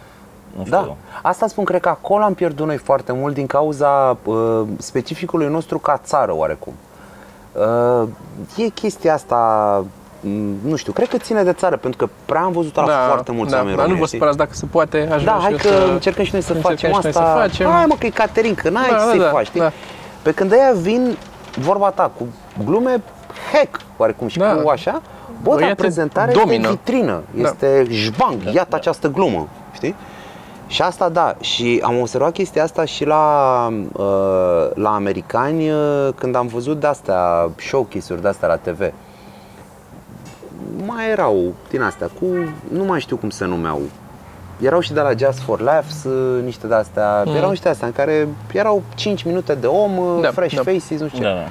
nu știu, Da, asta spun, cred că acolo am pierdut noi foarte mult din cauza uh, specificului nostru ca țară oarecum. Uh, e chestia asta, m, nu știu, cred că ține de țară, pentru că prea am văzut la foarte mulți da, oameni dar nu români, vă știi? supărați dacă se poate, aș Da, vrea hai și că eu să... încercăm și noi să încercăm facem și noi să asta. facem. Hai mă că e catering, că n-ai Da, ce da, să-i da, faci, știi? da. Pe când ăia vin, vorba ta, cu glume hack, oarecum și Da. cu așa, bă, dar Iată, prezentarea domină. este vitrină, Da. este jbang, iată această glumă, știi? Și asta da, și am observat chestia asta și la, uh, la americani uh, când am văzut de-astea, showcase-uri de-astea la TV. Mai erau din astea, cu, nu mai știu cum se numeau, erau și de la Just for Laughs, uh, niște de-astea, mm. erau niște astea în care erau 5 minute de om, uh, Da, fresh da. faces, nu știu ce. Da, da.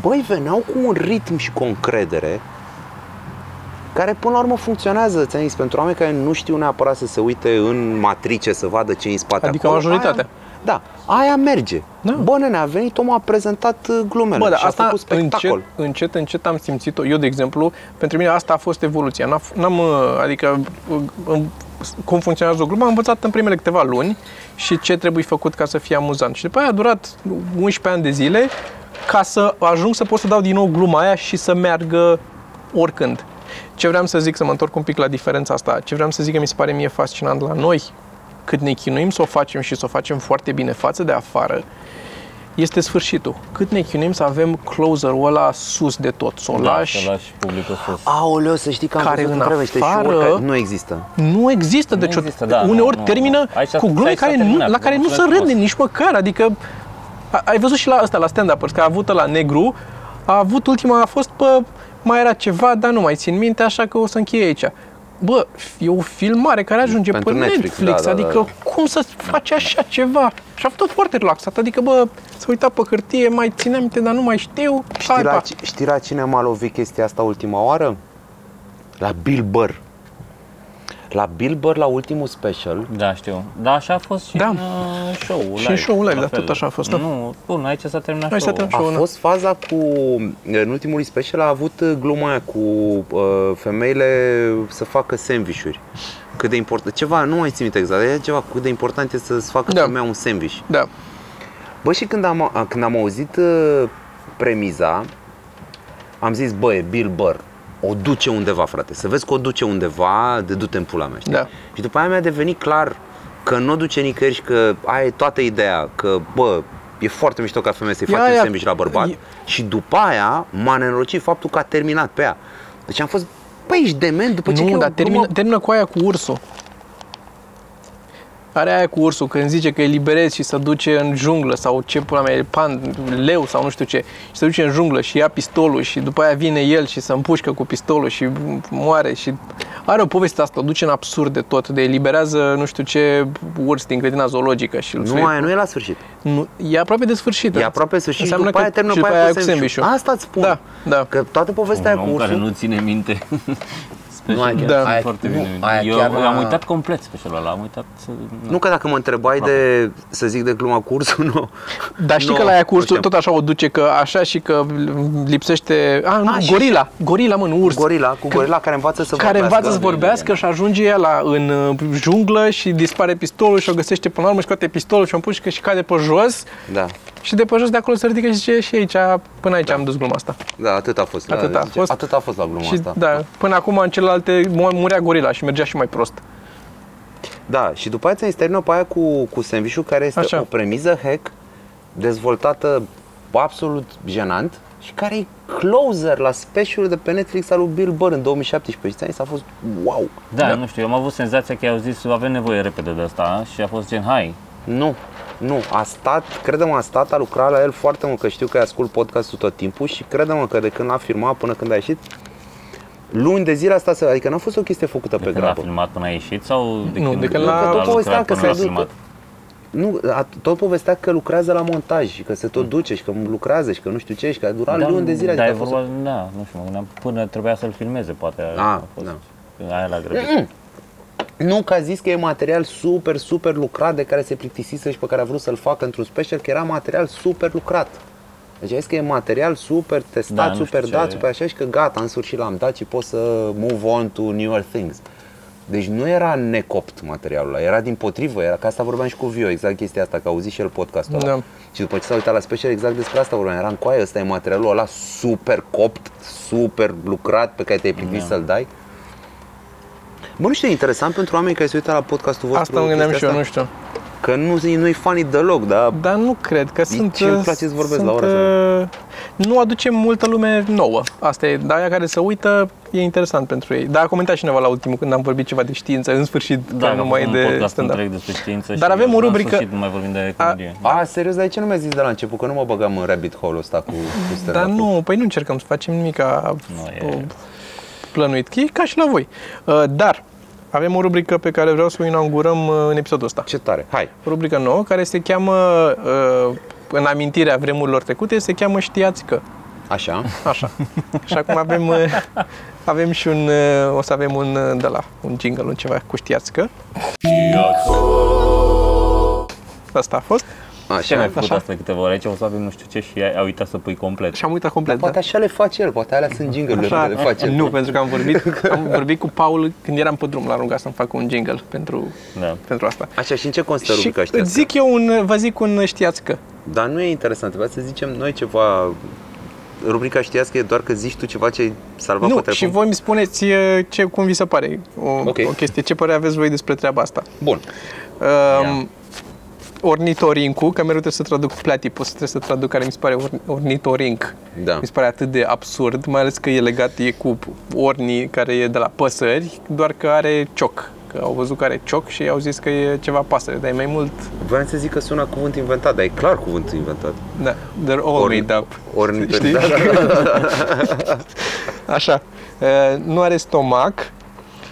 Băi, veneau cu un ritm și cu o încredere care până la urmă funcționează, ți zis, pentru oameni care nu știu neapărat să se uite în matrice, să vadă ce e în spate Adică acolo. majoritatea. Aia, da, aia merge. Da. Bă, nene, a venit, omul a prezentat uh, glumele Bă, dar și a asta făcut spectacol. încet, încet, încet am simțit-o. Eu, de exemplu, pentru mine asta a fost evoluția. N-a, f- n-am, uh, adică, uh, um, cum funcționează o glumă, am învățat în primele câteva luni și ce trebuie făcut ca să fie amuzant. Și după aia a durat 11 ani de zile ca să ajung să pot să dau din nou gluma aia și să meargă oricând. Ce vreau să zic, să mă întorc un pic la diferența asta, ce vreau să zic că mi se pare mie fascinant la noi, cât ne chinuim să o facem și să o facem foarte bine față de afară, este sfârșitul. Cât ne chinuim să avem closer-ul ăla sus de tot, să o Da, lași. să lași publicul sus. Aoleu, să știi că am Care văzut în în vreme niște afară- show-uri care nu există. Nu există, deci Nu există, da, uneori nu, nu, termină nu. Aici- cu glume aici s-a care nu, terminat, la care nu se mulțumesc râde frumos. nici măcar, adică a- ai văzut și la ăsta, la stand-up că a avut la negru, a avut ultima, a fost pe, mai era ceva, dar nu mai țin minte, așa că o să încheie aici. Bă, e o filmare care ajunge Pentru pe Netflix, Netflix, da, da, adică da. cum să faci așa ceva? Și a fost tot foarte relaxat, adică bă, să uita pe hârtie, mai țineam minte, dar nu mai știu. Știi Hai, la, pa. știi la cine m-a lovit chestia asta ultima oară? La Bill Burr. La Bill Burr, la ultimul special, Da, știu. Da, așa a fost și Da. în uh, show-ul Și în show-ul live, la da, fel. tot așa a fost, da. Nu, bun, aici s-a terminat Aici s-a show-ul. terminat. A Show-ul, fost faza cu, în ultimul special a avut uh, gluma aia cu uh, femeile să facă sandvișuri. Cât de important, ceva, nu mai țin minte exact, e ceva cât de important este să-ți facă Da. femeia un sandwich. Da. Bă, și când am, a- când am auzit uh, premiza, am zis, bă, e Bill Burr, o duce undeva, frate, să vezi că o duce undeva, de du-te în pula mea, știi? Da. Și după aia mi-a devenit clar că nu o duce nicăieri și că aia e toată ideea, că, bă, e foarte mișto ca femeia să-i E faci un aia- sandwich la bărbat e- și după aia m-a nenorocit faptul că a terminat pe ea. Deci am fost, păi ești dement după ce că e Nu, o dar termină, glumă- termină cu aia cu ursul. Are aia cu ursul, când zice că eliberezi și se duce în junglă sau ce pula mea, e pan, leu sau nu știu ce, și se duce în junglă și ia pistolul și după aia vine el și se împușcă cu pistolul și moare și are o poveste asta, o duce în absurd de tot, de eliberează nu știu ce urs din grădina zoologică și îl Nu, aia nu e la sfârșit. nu, e aproape de sfârșit. E aproape să și Înseamnă după că- aia termină și pe după aia aia cu cu sandwich-ul. sandwich-ul. Asta îți spun. Da, da. Că toată povestea Un aia cu om care ursul... nu ține minte. Nu, aia- Specialul da. aia, aia- foarte nu, bine. aia Eu chiar am a- uitat complet specialul ăla, am uitat să... Nu că dacă mă întrebai de, să zic, de gluma cursul, nu. Dar știi Nu, că la aia nu cursul știam. tot așa o duce, că așa și că lipsește... A, nu, A, și- gorila. Gorila, mă, nu urs. Gorila, cu gorila care învață să care vorbească. învață să vorbească și ajunge ea la, în uh, junglă și dispare pistolul și o găsește până la urmă și scoate pistolul și o împușcă și cade pe jos Da, și de pe jos de acolo se ridică și zice și aici, până aici am dus gluma asta. da, atât a fost. Atât da, a zice, fost. Atât a fost la gluma și asta. da, până acum în celelalte mu- murea gorila și mergea și mai prost. Da, și după aceea ți termină pe aia cu, cu sandwich care este Așa. o premiză hack dezvoltată absolut jenant și care e closer la specialul de pe Netflix al lui Bill Burr în 2017 și ți-am zis, a fost wow. Da, Da. nu știu, eu am avut senzația că au zis avem nevoie repede de asta și a fost gen, hai, Nu, nu, a stat, crede-mă, a stat, a lucrat la el foarte mult, că știu că îi ascult podcastul tot timpul și crede-mă că de când l-a filmat până când a ieșit, luni de zile asta, să- adică n-a fost o chestie făcută de pe când a grabă. filmat până a ieșit sau de Nu, când, de când a l-a- lucrat tot povestea că până se l-a duce- filmat? Nu, a, tot povestea că lucrează la montaj și că se tot duce și că lucrează și că nu știu ce și că a durat luni de zile. Da, e adică a fost- vorba, da, nu știu, mă gândeam până trebuia să-l filmeze, poate Ah, a fost, da. aia l-a grăbit. Nu, că a zis că e material super, super lucrat de care se plictisise și pe care a vrut să-l facă într-un special, că era material super lucrat. Deci a zis că e material super testat, Da, nu super știu dat, ce- super așa și că gata, în sfârșit l-am dat și pot să move on to newer things. Deci nu era necopt materialul ăla, era din potrivă, era, că asta vorbeam și cu Vio, exact chestia asta, că a auzit și el podcastul ăla. Da. Și după ce s-a uitat la special, exact despre asta vorbeam, era în coaie, ăsta e materialul ăla super copt, super lucrat, pe care te-ai plictit Da. să-l dai. Bă, nu știu, e interesant pentru oameni care se uită la podcastul vostru. Asta mă gândeam și chestia eu, nu asta. știu. Că nu, nu-i funny deloc, dar Dar nu cred că sunt... ce îmi uh, place să vorbesc sunt, la ora asta? uh, nu aduce multă lume nouă. Asta e, dar aia care se uită e interesant pentru ei. Dar a comentat cineva la ultimul când am vorbit ceva de știință, în sfârșit, Da, că nu mai e un de podcast stand-up. întreg despre știință Dar și avem o la rubrică- sfârșit nu mai vorbim de comedie. A, serios, dar de ce nu mi-ai zis de la început că nu mă băgam în rabbit hole-ul ăsta cu, cu stand Dar nu, păi nu încercăm să facem nimic ca Nu, e- o- plănuit. E ca și la voi. Uh, Dar avem o rubrică pe care vreau să o inaugurăm uh, în episodul ăsta. Ce tare, hai. O rubrică nouă care se cheamă, uh, în amintirea vremurilor trecute, se cheamă Știați că. Așa. Așa. Și acum avem, uh, avem și un, uh, o să avem un, uh, de la, un jingle, un ceva cu Știați că. Asta a fost. Ce mai Așa. făcut asta de câteva ore aici, o să avem nu știu ce și ai, ai uitat să pui complet. Și am uitat complet. Poate da. așa le face el, poate alea sunt jingle-urile pe care le face el. nu, pentru că am vorbit, am vorbit cu Paul când eram pe drum, l-am rugat să-mi facă un jingle pentru, Da. pentru asta. Așa, și în ce constă Și rubrica știați? îți zic eu un, vă zic un știați că. Dar nu e interesant, trebuie să zicem noi ceva... Rubrica știați că e doar că zici tu ceva ce ai salvat Nu, pe telefon? și voi îmi spuneți e, ce, cum vi se pare o, Ok. o chestie, ce părere aveți voi despre treaba asta. Bun. Um, ornitorincu, că mereu trebuie să traduc platypus, trebuie să traduc care mi se pare orn- ornitorinc. Da. Mi se pare atât de absurd, mai ales că e legat, e cu orni care e de la păsări, doar că are cioc. Că au văzut că are cioc și au zis că e ceva pasăre, dar e mai mult, Voiam să zic că sună cuvânt inventat, dar e clar cuvânt inventat. da, they're all Orni- made up. Ornitor... Știi? Da, Așa. Uh, Nu are stomac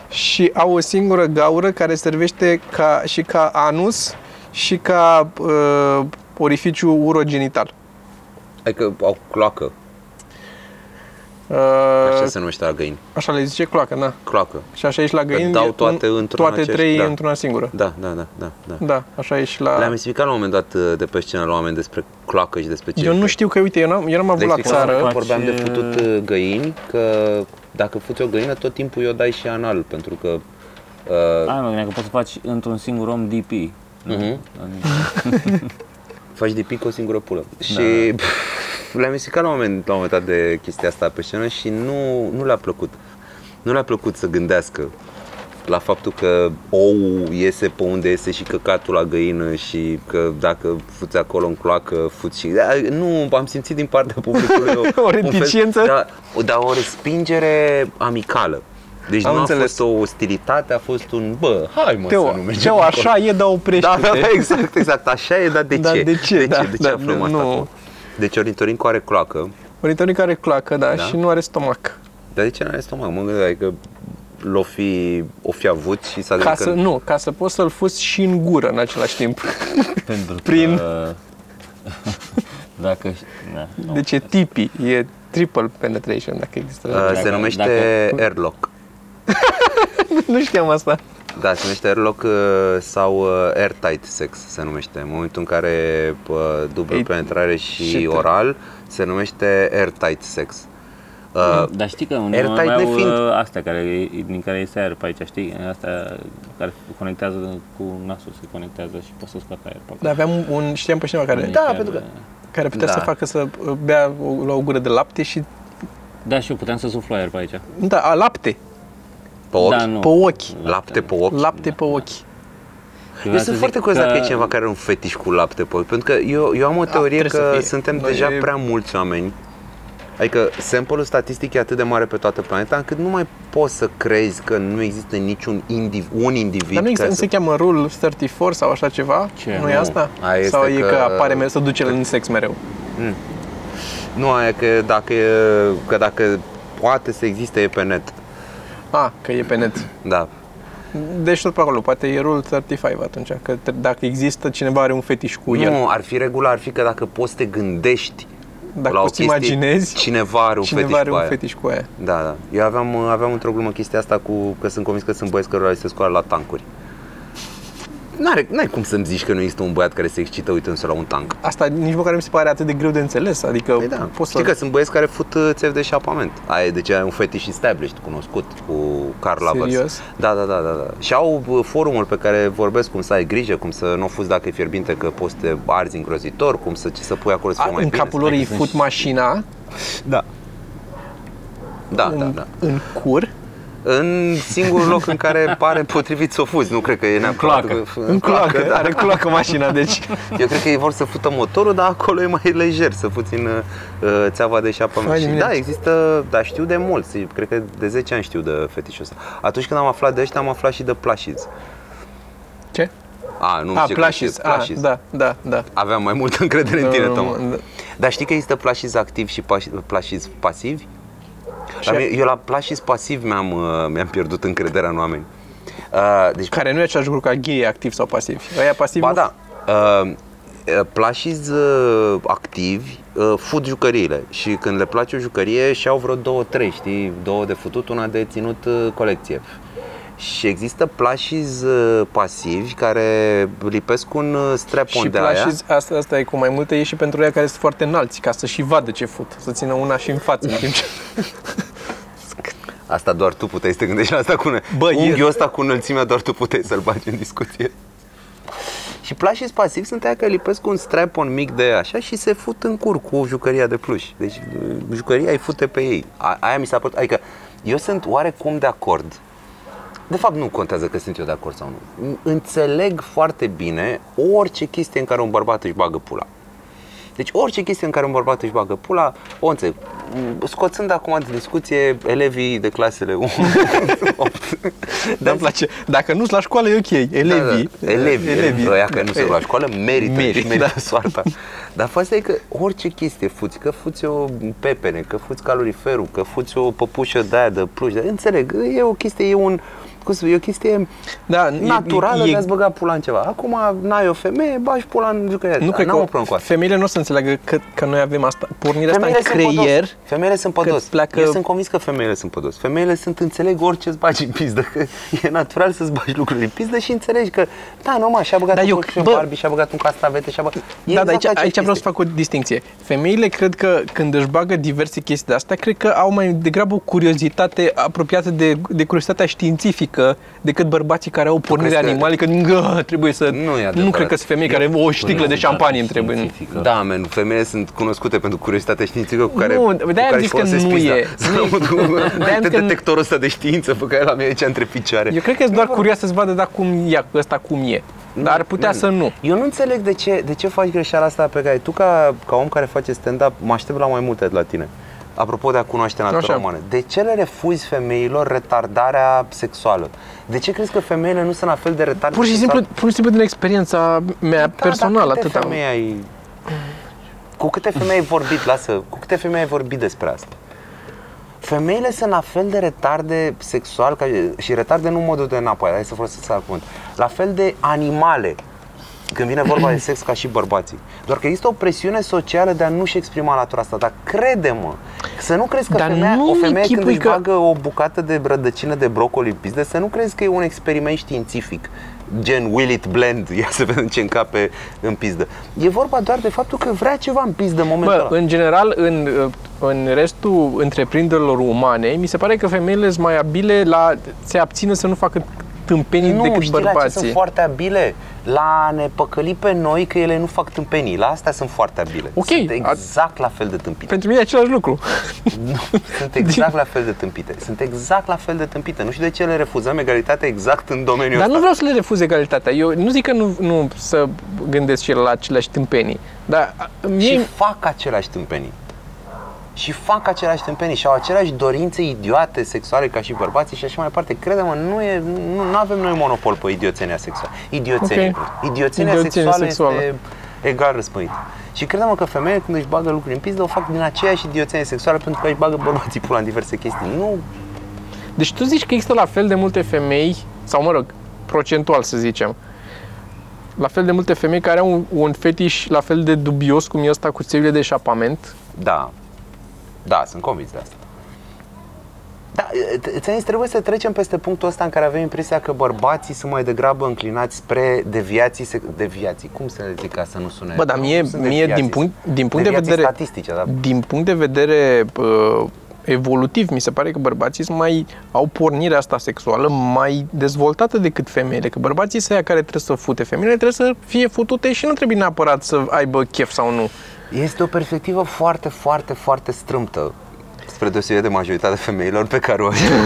și au o singură gaură care servește ca, și ca anus și ca uh, orificiu urogenital. Adică au cloacă, Uh, așa se numește la găini. așa le zice cloacă, da. Cloacă. Și așa e și la găini. dau e toate un- într-una Toate aceeași- trei da. într-una singură. Da, da, da, da, da. Da, așa e și la... Le-am explicat la un moment dat uh, de pe scenă la oameni despre cloacă și despre ce Eu nu este. știu că, uite, eu n-am, eu n-am avut Le la explicam țară. că vorbeam de Face- futut uh, găini, că dacă fuți o găină, tot timpul i-o dai și anal, pentru că uh, Ai mă gândeam că poți să faci într-un singur om DP. Nu? Mhm. Adică- faci de pic o singură pulă. Și pf, le-am explicat la un moment, la un moment dat de chestia asta pe scenă și nu, nu le-a plăcut. Nu le-a plăcut să gândească la faptul că ou iese pe unde iese și căcatul la găină și că dacă fuți acolo în cloacă, fuți și... Da, Nu, am simțit din partea publicului o, O un fel- reticență? da, o- dar o respingere amicală. Deci Am nu a înțeles. fost o ostilitate, a fost un bă, hai mă Teo, să nu mergem Teo, acolo." așa e, dar oprește Da, da, da, exact, exact, așa e, dar de Dar ce? de ce? De Da, ce, de ce da, aflăm asta nu. acum? Deci ornitorincu are cloacă, Ornitorinc are cloacă, da, Da. și nu are stomac. dar de ce nu are stomac? Mă gândeam că l-o fi, o fi avut și s-a Ca gândit să, că... nu, ca să poți să-l fuzi și în gură în același timp. Pentru Prin- că... Dacă... Da, nu. Deci e tipi, e triple penetration dacă există. Uh, se Dacă- numește dacă- airlock. nu știam asta. Da, se numește airlock uh, sau uh, airtight sex se numește. În momentul în care uh, dublu Ei, penetrare și shit. oral se numește airtight sex. Uh, Dar știi că nu Airtight mai au nefiind. uh, astea care, din care iese aer pe aici, știi? Astea care conectează cu nasul, se conectează și poți să scoată aer pe acolo. Dar aveam un, știam pe cineva care, Da, Chiar, pentru că- uh, care putea Da. să facă să bea o, la o gură de lapte și, Da, și eu puteam să suflu aer pe aici. da, a, lapte, pe ochi? Da, nu. pe ochi. Lapte pe ochi? Lapte pe ochi. Eu Eu sunt foarte curios dacă e cineva care are un fetiș cu lapte pe ochi, pentru că eu, eu am o teorie trebuie să că fie. suntem Noi- deja prea mulți oameni. Adică sample-ul statistic e atât de mare pe toată planeta încât nu mai poți să crezi că nu există niciun indiv, un individ Dar nu, există, care nu să... se cheamă Rule 34 sau așa ceva? Ce? Nu e Nu. asta? Aia este sau e că, că- apare mereu, să duce în sex mereu? Nu, aia că dacă, e, că dacă poate să existe e pe net. A, că e pe net. Da. Deci tot pe acolo, poate e Rule 35 atunci, că t- dacă există, cineva are un fetiș cu el. Nu, ar fi regula, ar fi că dacă poți să te gândești Dacă la o poți să chestie, imaginezi, cineva are un cineva fetiș are cu un aia. fetiș cu aia. Da, da. Eu aveam, aveam într-o glumă chestia asta cu că sunt convins că sunt băieți cărora li se scoală la tancuri. N-are, n-ai cum să-mi zici că nu există un băiat care se excită uitându-se la un tank. Asta nici măcar nu mi se pare atât de greu de înțeles, adică Păi da. poți Știi să... că sunt băieți care fut uh, țevi de eșapament. Aia e de ce ai un fetiș established, cunoscut, cu Carl Lovers. Serios? Da, da, da, da, da. Și au uh, forumul pe care vorbesc cum să ai grijă, cum să nu o fuzi dacă e fierbinte, că poți să te arzi îngrozitor, cum să, ce să pui acolo să A, fie mai în bine. capul lor îi că fut sunt mașina Da. Da, da, în, da. în cur În singurul loc în care pare potrivit să o fuzi. Nu cred că e neapărat... Cloacă. În cloacă, da. are cloacă mașina, deci... Eu cred că ei vor să fută motorul, dar acolo e mai lejer, să fuți în uh, țeava de eșapament. Hai Și dimineața. da, există, dar știu de mulți, cred că de 10 ani știu de fetișul ăsta. Atunci când am aflat de ăștia, am aflat și de plashes. Ce? A, nu A, știu plashes. ce plashes. Ah, da, da, da. Aveam mai multă încredere în tine, Uh, Toma. da. Dar știi că există plashes activi și pas- plashes pasivi? Și- La mine- eu la plashes pasiv mi-am, uh, mi-am pierdut încrederea în oameni. Uh, deci, Care nu e același lucru ca gay, activ sau pasiv. Aia pasiv ba nu- da, uh, uh, plashes uh, activi uh, fut jucăriile și când le place o jucărie și au vreo două, trei, știi, două de futut, una de ținut uh, colecție. Și există plashes uh, pasivi care lipesc un uh, strap-on Și de aia. plashes, asta, asta e cu mai multe, e și pentru ea care sunt foarte înalți, ca să și vadă ce fut, să țină una și în față. În timp ce... Asta doar tu puteai să te gândești la asta cu Bă, Bă, e- unghiul ăsta cu înălțimea doar tu puteai să-l bagi în discuție. Și plashes pasiv sunt aia care lipesc un strap-on mic de așa și se fut în cur cu jucăria de pluș. Deci jucăria îi fute pe ei. A, aia mi s-a părut, adică eu sunt oarecum de acord. De fapt nu contează că sunt eu de acord sau nu. Înțeleg foarte bine orice chestie în care un bărbat își bagă pula. Deci orice chestie în care un bărbat își bagă pula, o înțeleg. Scoțând acum de discuție elevii de clasele 1, 8. Dar îmi place. Dacă nu-s la școală, e ok. Elevii. Da, da. Elevii, elevii. Ăia care nu se duc la școală merită, Merită, merită da. soarta. Dar faza e că orice chestie fuți, că fuți o pepene, că fuți caloriferul, că fuți o păpușă de aia de pluș, de înțeleg, e o chestie, e un, cum să, e o chestie Da, e- naturală e- de a-ți băga pula în ceva. Acum n-ai o femeie, bagi pula în jucăria. Nu cred N-am o că problemă cu asta. femeile nu o să înțeleagă că, că noi avem asta, pornirea asta în Femeile sunt creier. pădos. Femeile sunt că pădos. pleacă- Eu sunt convins că femeile sunt pădos. Femeile sunt înțeleg orice îți bagi în pizdă, că e natural să-ți bagi lucruri în pizdă și înțelegi că, da, normal, și-a băgat Da, un eu- coș în bă- Barbie, și-a băgat un castravete, și-a băgat... E Da, dar aici, exact aceeași aici vreau să chestie. fac o distinție. Femeile cred că când își bagă diverse chestii de astea, cred că au mai degrabă o curiozitate apropiată de, de curiozitatea științifică decât bărbații care au o pornire crezi că- animalică, gă, trebuie să... Nu e adevărat. nu cred că sunt femei care au o sticlă de șampanie îmi trebuie. Științifică. Da, men, femeile sunt cunoscute pentru curiozitatea științifică cu care, Nu, cu de-aia am care zis își că folosesc nu pizda. e. Să Nu e. aud cu- De-aia am Uite zis că nu- detectorul ăsta de știință pe care l-am eu aici între picioare. Eu cred că e doar curioasă să vadă dacă cum e ăsta cum e. Dar ar putea Man, să nu. Eu nu înțeleg de ce, de ce faci greșeala asta pe care tu ca, ca om care face stand-up mă aștept la mai multe de la tine. Apropo de a cunoaște natura Așa. umană. De ce le refuzi femeilor retardarea sexuală? De ce crezi că femeile nu sunt la fel de retardate Pur și simplu, pur și simplu din experiența mea personală, da, câte atât am. femei ai... Cu câte femei ai vorbit, lasă, cu câte femei ai vorbit despre asta? Femeile sunt la fel de retarde sexual ca, și retarde nu în modul de înapoi, hai să folosesc alt cuvânt. La fel de animale când vine vorba de sex ca și bărbații. Doar că există o presiune socială de a nu-și exprima latura asta. Dar crede-mă, să nu crezi că Dar femeia, nu o femeie când închipui își că- bagă o bucată de rădăcină de brocoli în pizdă, să nu crezi că e un experiment științific gen will it blend, ia să vedem ce încape în pizdă. E vorba doar de faptul că vrea ceva în pizdă în momentul Bă, ăla. în general, în, în restul întreprinderilor umane, mi se pare că femeile sunt mai abile la se abțină să nu facă tâmpenii nu, decât știi la ce bărbații. sunt foarte abile? La a ne păcăli pe noi că ele nu fac tâmpenii. La asta sunt foarte abile. Ok, Sunt a- exact la fel de tâmpite. Pentru mine e același lucru. Nu, sunt exact la fel de tâmpite. Sunt exact la fel de tâmpite. Nu știu de ce le refuzăm egalitatea exact în domeniul Dar ăsta. nu vreau să le refuz egalitatea. Eu nu zic că nu, nu să gândesc și la aceleași tâmpenii. Dar a, Și mie, fac aceleași tâmpenii. Și fac aceleași tâmpenii și au aceleași dorințe idiote sexuale ca și bărbații și așa mai departe. Crede-mă, nu, e, nu, nu avem noi monopol pe idioțenia sexuală. Idioțenie. Ok. Okay. Idioțenia Idioțenie sexuală, sexuală. este egal răspândit. Și crede-mă că femeile când își bagă lucruri în pizdă o fac din aceeași idioțenie sexuală pentru că își bagă bărbații pula în diverse chestii. Nu, deci tu zici că există la fel de multe femei, sau mă rog, procentual să zicem, la fel de multe femei care au un, un fetiș la fel de dubios cum e ăsta cu țevile de eșapament. Da. Da, sunt convins de asta. Da, ți trebuie să trecem peste punctul ăsta în care avem impresia că bărbații sunt mai degrabă înclinați spre deviații, sec- deviații, cum să le zic ca să nu sune? Bă, dar nu, mie, nu sunt mie din deviații, punct, din punct de deviații vedere statistice, da. din punct de vedere uh, evolutiv, mi se pare că bărbații sunt mai, au pornirea asta sexuală mai dezvoltată decât femeile. Că bărbații sunt aia care trebuie să fute. Femeile trebuie să fie futute și nu trebuie neapărat să aibă chef sau nu. Este o perspectivă foarte, foarte, foarte strâmtă. spre deosebire de majoritatea femeilor pe care o știu.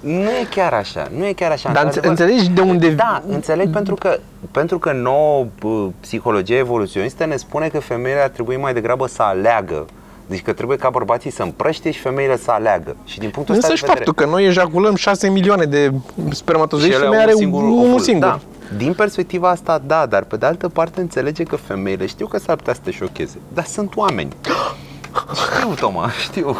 nu e chiar așa, nu e chiar așa. Dar Într-adevăr- înțelegi de unde... Da, înțeleg pentru că, pentru că nouă p- psihologia evoluționistă ne spune că femeile ar trebui mai degrabă să aleagă. Deci că trebuie ca bărbații să împrăște și femeile să aleagă. Și din punctul ăsta Însă de și vedere... faptul că noi ejaculăm 6 milioane de spermatozoizi și ele au femeia are un singur unul ovul. singur. Da. Din perspectiva asta, da, dar pe de altă parte înțelege că femeile, știu că s-ar putea să te șocheze, dar sunt oameni. Știu, Toma, știu.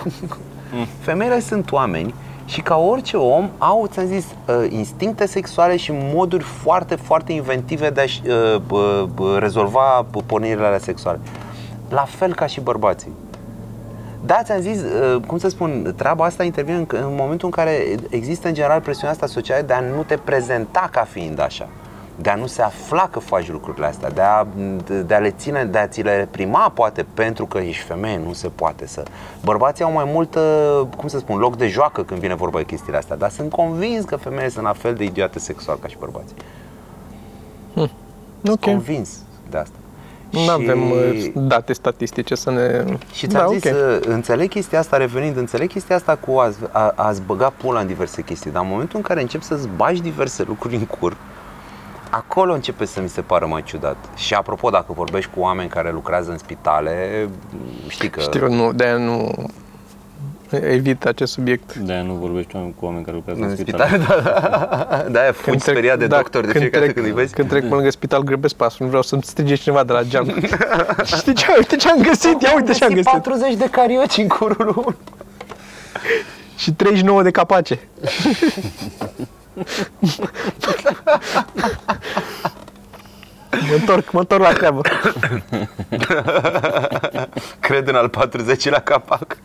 Femeile sunt oameni și ca orice om au, ți-am zis, uh, instincte sexuale și moduri foarte, foarte inventive de a-și uh, bă, bă, rezolva pornirile alea sexuale. La fel ca și bărbații. Da, ți-am zis, uh, cum să spun, treaba asta intervine în, în momentul în care există în general presiunea asta socială de a nu te prezenta ca fiind așa. De a nu se afla că faci lucrurile astea, de a, de a le ține, de a ți le reprima poate pentru că ești femeie, nu se poate să... Bărbații au mai mult, uh, cum să spun, loc de joacă când vine vorba de chestiile astea, dar sunt convins că femeile sunt la fel de idiote sexual ca și bărbații. Ok. Convins de asta. Nu avem uh, date statistice să ne... Și ți-am da, zis, ok. uh, înțeleg chestia asta, revenind, înțeleg chestia asta cu a, a, a-ți băga pula în diverse chestii, dar în momentul în care începi să-ți bagi diverse lucruri în cur, acolo începe să mi se pară mai ciudat. Și apropo, dacă vorbești cu oameni care lucrează în spitale, știi că... Știu, nu, de nu evit acest subiect. De-aia nu vorbești cu oameni care lucrează în în spital. spitale, da, da, da, fugi speriat de doctor de fiecare dată când îi vezi. Când trec pe lângă spital, grăbesc pasul, nu vreau să-mi strige cineva de la geam. Știi ce? Uite ce am găsit, ia uite ce am găsit. 40 de carioci în curul lui. Și 39 de capace. mă întorc, mă întorc la treabă. Cred în al 40-lea capac.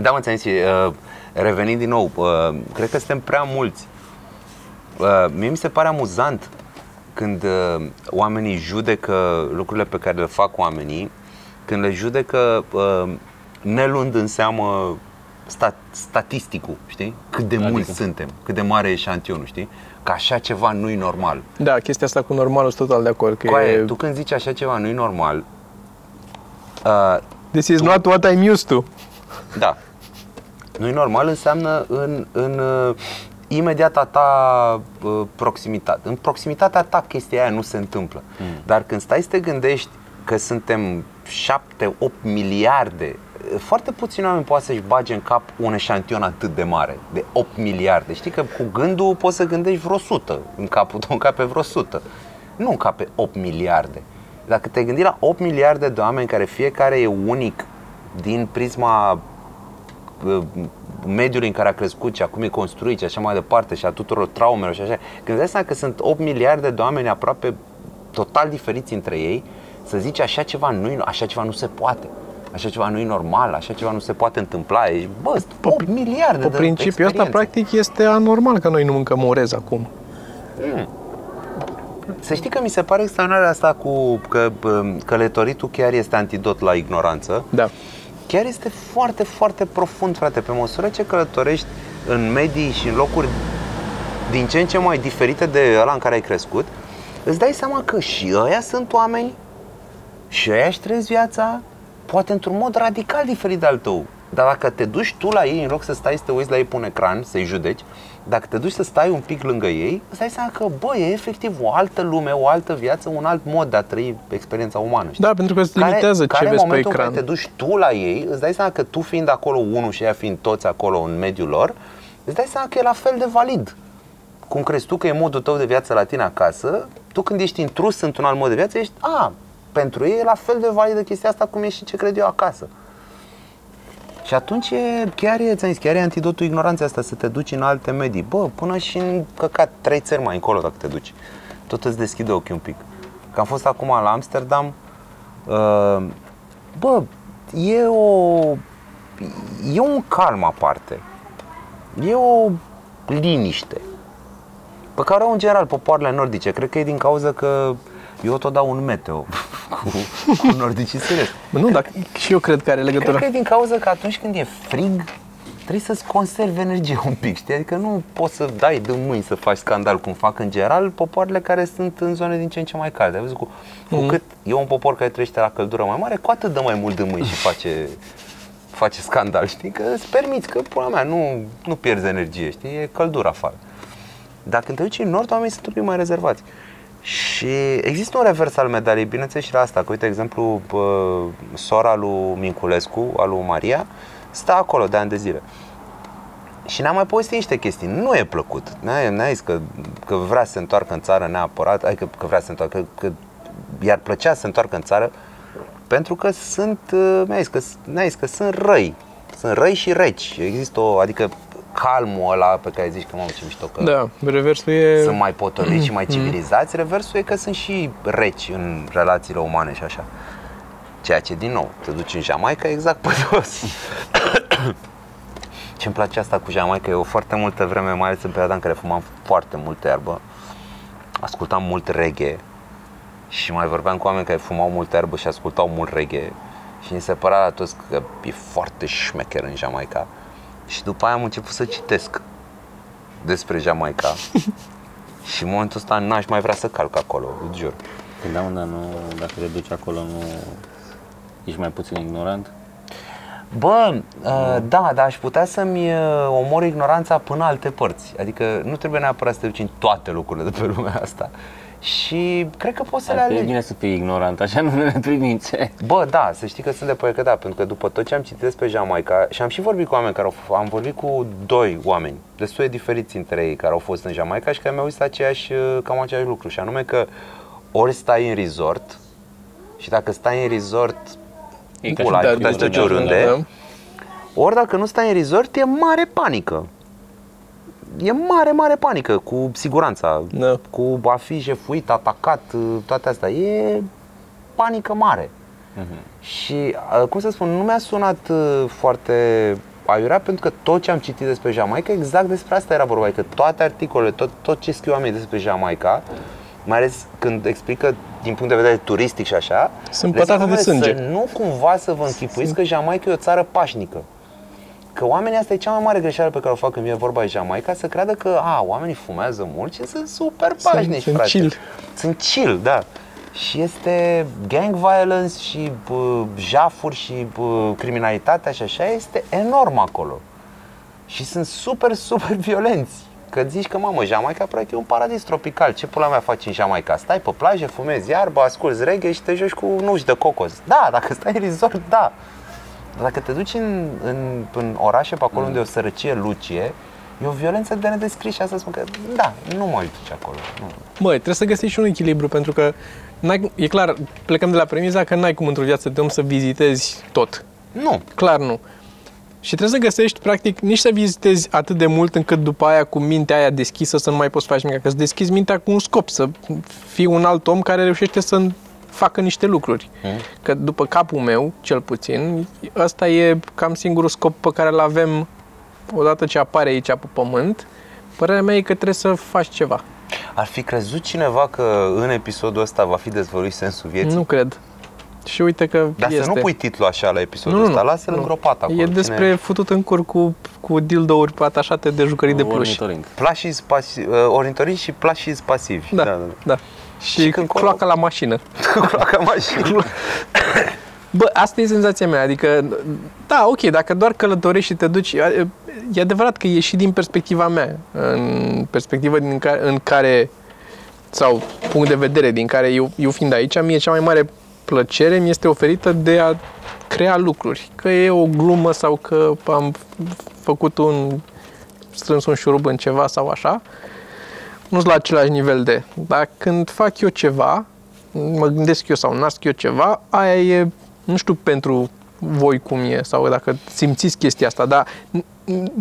da, mă, ți-am zis, uh, revenind din nou, uh, cred că suntem prea mulți. Uh, mie mi se pare amuzant când uh, oamenii judecă lucrurile pe care le fac oamenii, când le judecă uh, neluând în seamă stat, statisticul, știi? Cât de Adică? mulți suntem, cât de mare e eșantionul, știi? Că așa ceva nu-i normal. Da, chestia asta cu normalul sunt total de acord. Că Coaie, e, tu când zici așa ceva nu-i normal, uh, this is not what I'm used to. Da. Nu-i normal înseamnă în, în uh, imediata ta uh, proximitate. În proximitatea ta chestia aia nu se întâmplă. Mm. Dar când stai să te gândești că suntem 7-8 miliarde, uh, foarte puțini oameni poate să-și bage în cap un eșantion atât de mare, de 8 miliarde. Știi că cu gândul poți să gândești vreo 100, în capul tău încape vreo 100. Nu încape 8 miliarde. Dacă te gândi la 8 miliarde de oameni care fiecare e unic din prisma uh, mediului în care a crescut și acum e construit și așa mai departe și a tuturor traumelor și așa. Când îți dai seama că sunt 8 miliarde de oameni aproape total diferiți între ei, să zici așa ceva nu așa ceva nu se poate. Așa ceva nu e normal, așa ceva nu se poate întâmpla. Ești, bă, sunt 8 miliarde Pe de principiul ăsta, experiență. practic, este anormal că noi nu mâncăm orez acum. Să știi că mi se pare extraordinar asta cu că um, călătoritul chiar este antidot la ignoranță. Da. chiar este foarte, foarte profund, frate. Pe măsură ce călătorești în medii și în locuri din ce în ce mai diferite de ăla în care ai crescut, îți dai seama că și ăia sunt oameni și ăia își trăiesc viața, poate într-un mod radical diferit de al tău. Dar dacă te duci tu la ei, în loc să stai să te uiți la ei pe un ecran, să-i judeci, dacă te duci să stai un pic lângă ei, îți dai seama că, bă, e efectiv o altă lume, o altă viață, un alt mod de a trăi experiența umană. știi? Da, pentru că îți limitează care ce în vezi pe momentul ecran. în care te duci tu la ei, îți dai seama că tu fiind acolo unul și ea fiind toți acolo în mediul lor, îți dai seama că e la fel de valid. Cum crezi tu că e modul tău de viață la tine acasă, tu când ești intrus într-un alt mod de viață, ești, a, pentru ei e la fel de validă chestia asta cum e și ce cred eu acasă. Și atunci e, chiar e, ți-am zis, chiar e antidotul ignoranței asta să te duci în alte medii. Bă, până și în căcat trei țări mai încolo dacă te duci. Tot îți deschide ochii un pic. Că am fost acum la Amsterdam, uh, bă, e o e un calm aparte. E o liniște pe care o au în general popoarele nordice. Cred că e din cauza că eu tot dau un meteo cu, cu nordicii serios. Bă, nu, dar și eu cred că are Cred legătură. că e din cauza că atunci când e frig, trebuie să-ți conservi energie un pic, știi? Adică nu poți să dai de mâini să faci scandal cum fac în general popoarele care sunt în zone din ce în ce mai calde. Ai văzut cu, cu Mhm. cât e un popor care trăiește la căldură mai mare, cu atât dă mai mult de mâini și face, face scandal, știi? Că îți permiți, că pula mea, nu, nu pierzi energie, știi? E căldură afară. Dar când te duci în nord, oamenii sunt un pic mai rezervați. Și există un revers al medaliei, bineînțeles și la asta, că uite, exemplu, bă, sora lui Minculescu, a lui Maria, stă acolo de ani de zile. Și ne-am mai povestit niște chestii. Nu e plăcut. N-a, n-a zis că, că vrea să se întoarcă în țară neapărat, adică că vrea să se întoarcă, că, că i-ar plăcea să se întoarcă în țară, pentru că sunt, uh, mi-a zis că, mi-a zis că sunt răi. Sunt răi și reci. Există o, adică calmul ăla pe care zici că mamă ce mișto că Da, reversul e... sunt mai potoliți și mai civilizați, reversul e că sunt și reci în relațiile umane și așa. Ceea ce, din nou, te duci în Jamaica exact pe dos. ce îmi place asta cu Jamaica, eu foarte multă vreme, mai ales în perioada în care fumam foarte multă iarbă, ascultam mult reggae și mai vorbeam cu oameni care fumau multă iarbă și ascultau mult reggae și mi se părea la toți că e foarte șmecher în Jamaica. Și după aia am început să citesc despre Jamaica și în momentul ăsta n-aș mai vrea să calc acolo, îți jur. Da, mă, dar nu, dacă te duci acolo, nu ești mai puțin ignorant? Bă, uh, da, dar aș putea să-mi uh, omor ignoranța până alte părți. Adică nu trebuie neapărat să te duci în toate lucrurile de pe lumea asta. Și cred că poți să le Adică e alegi. bine să fii ignorant, așa nu ne primințe. Bă, da, să știi că sunt de părere că da, pentru că după tot ce am citit despre Jamaica și am și vorbit cu oameni care au f- am vorbit cu doi oameni, destul de diferiți între ei, care au fost în Jamaica și care mi-au zis aceeași, uh, cam același lucru, și anume că ori stai în resort și dacă stai în resort, E ca pula, și ai de putea să te duci oriunde, oriunde, da. ori dacă nu stai în resort, e mare panică. E mare, mare panică cu siguranța, Da. cu a fi jefuit, atacat, toate astea. E panică mare. Și, uh, cum să spun, nu mi-a sunat uh, foarte aiurea pentru că tot ce am citit despre Jamaica, exact despre asta era vorba. Că toate articolele, tot, tot ce scriu oamenii despre Jamaica, mai ales când explică din punct de vedere turistic și așa, Sunt le zic, pătate de "Oameni, sânge." Să nu cumva să vă închipuiți că Jamaica e o țară pașnică. Că oamenii asta e cea mai mare greșeală pe care o fac când vine vorba de Jamaica, să creadă că a, oamenii fumează mult și sunt super Sunt- pașnici, sunt frate. chill. Sunt chill, da. Și este gang violence și bă, jafuri și bă, criminalitatea și așa este enorm acolo. Și sunt super, super violenți. Că zici că, mamă, Jamaica practic e un paradis tropical. Ce pula mea faci în Jamaica? Stai pe plajă, fumezi iarbă, asculți reggae și te joci cu nuși de cocos. Da, dacă stai în resort, da. Dar dacă te duci în, în, în orașe pe acolo unde e o sărăcie lucie, e o violență de nedescris și asta spun că, da, nu mă duci acolo. Nu. Băi, trebuie să găsești și un echilibru, pentru că n-ai, e clar, plecăm de la premiza că n-ai cum într-o viață de om să vizitezi tot. Nu. Clar nu. Și trebuie să găsești, practic, nici să vizitezi atât de mult încât după aia cu mintea aia deschisă să nu mai poți face nimic. Că să deschizi mintea cu un scop, să fii un alt om care reușește să facă niște lucruri. Că după capul meu, cel puțin, ăsta e cam singurul scop pe care îl avem odată ce apare aici pe pământ. Părerea mea e că trebuie să faci ceva. Ar fi crezut cineva că în episodul ăsta va fi dezvăluit sensul vieții? Nu cred. Și uite că Dar este. să nu pui titlul așa la episodul Nu, nu, ăsta, nu. lasă-l Nu. îngropat acolo. E despre Cine... futut în cur cu, cu dildouri atașate de jucării de pluș. Ornitoring. Plașii pasi- uh, orientorii și plașii pasivi. Da, da, da. Și, Și când colo- cloaca la mașină. Cloaca mașină. Bă, asta e senzația mea, adică, da, ok, dacă doar călătorești și te duci, e e adevărat că e și din perspectiva mea, în perspectiva din care, în care sau punct de vedere din care eu, eu fiind aici, mie cea mai mare plăcere mi este oferită de a crea lucruri. Că e o glumă sau că am făcut un strâns un șurub în ceva sau așa, nu sunt la același nivel de. Dar când fac eu ceva, mă gândesc eu sau nasc eu ceva, aia e, nu știu pentru voi cum e sau dacă simțiți chestia asta, dar n- n-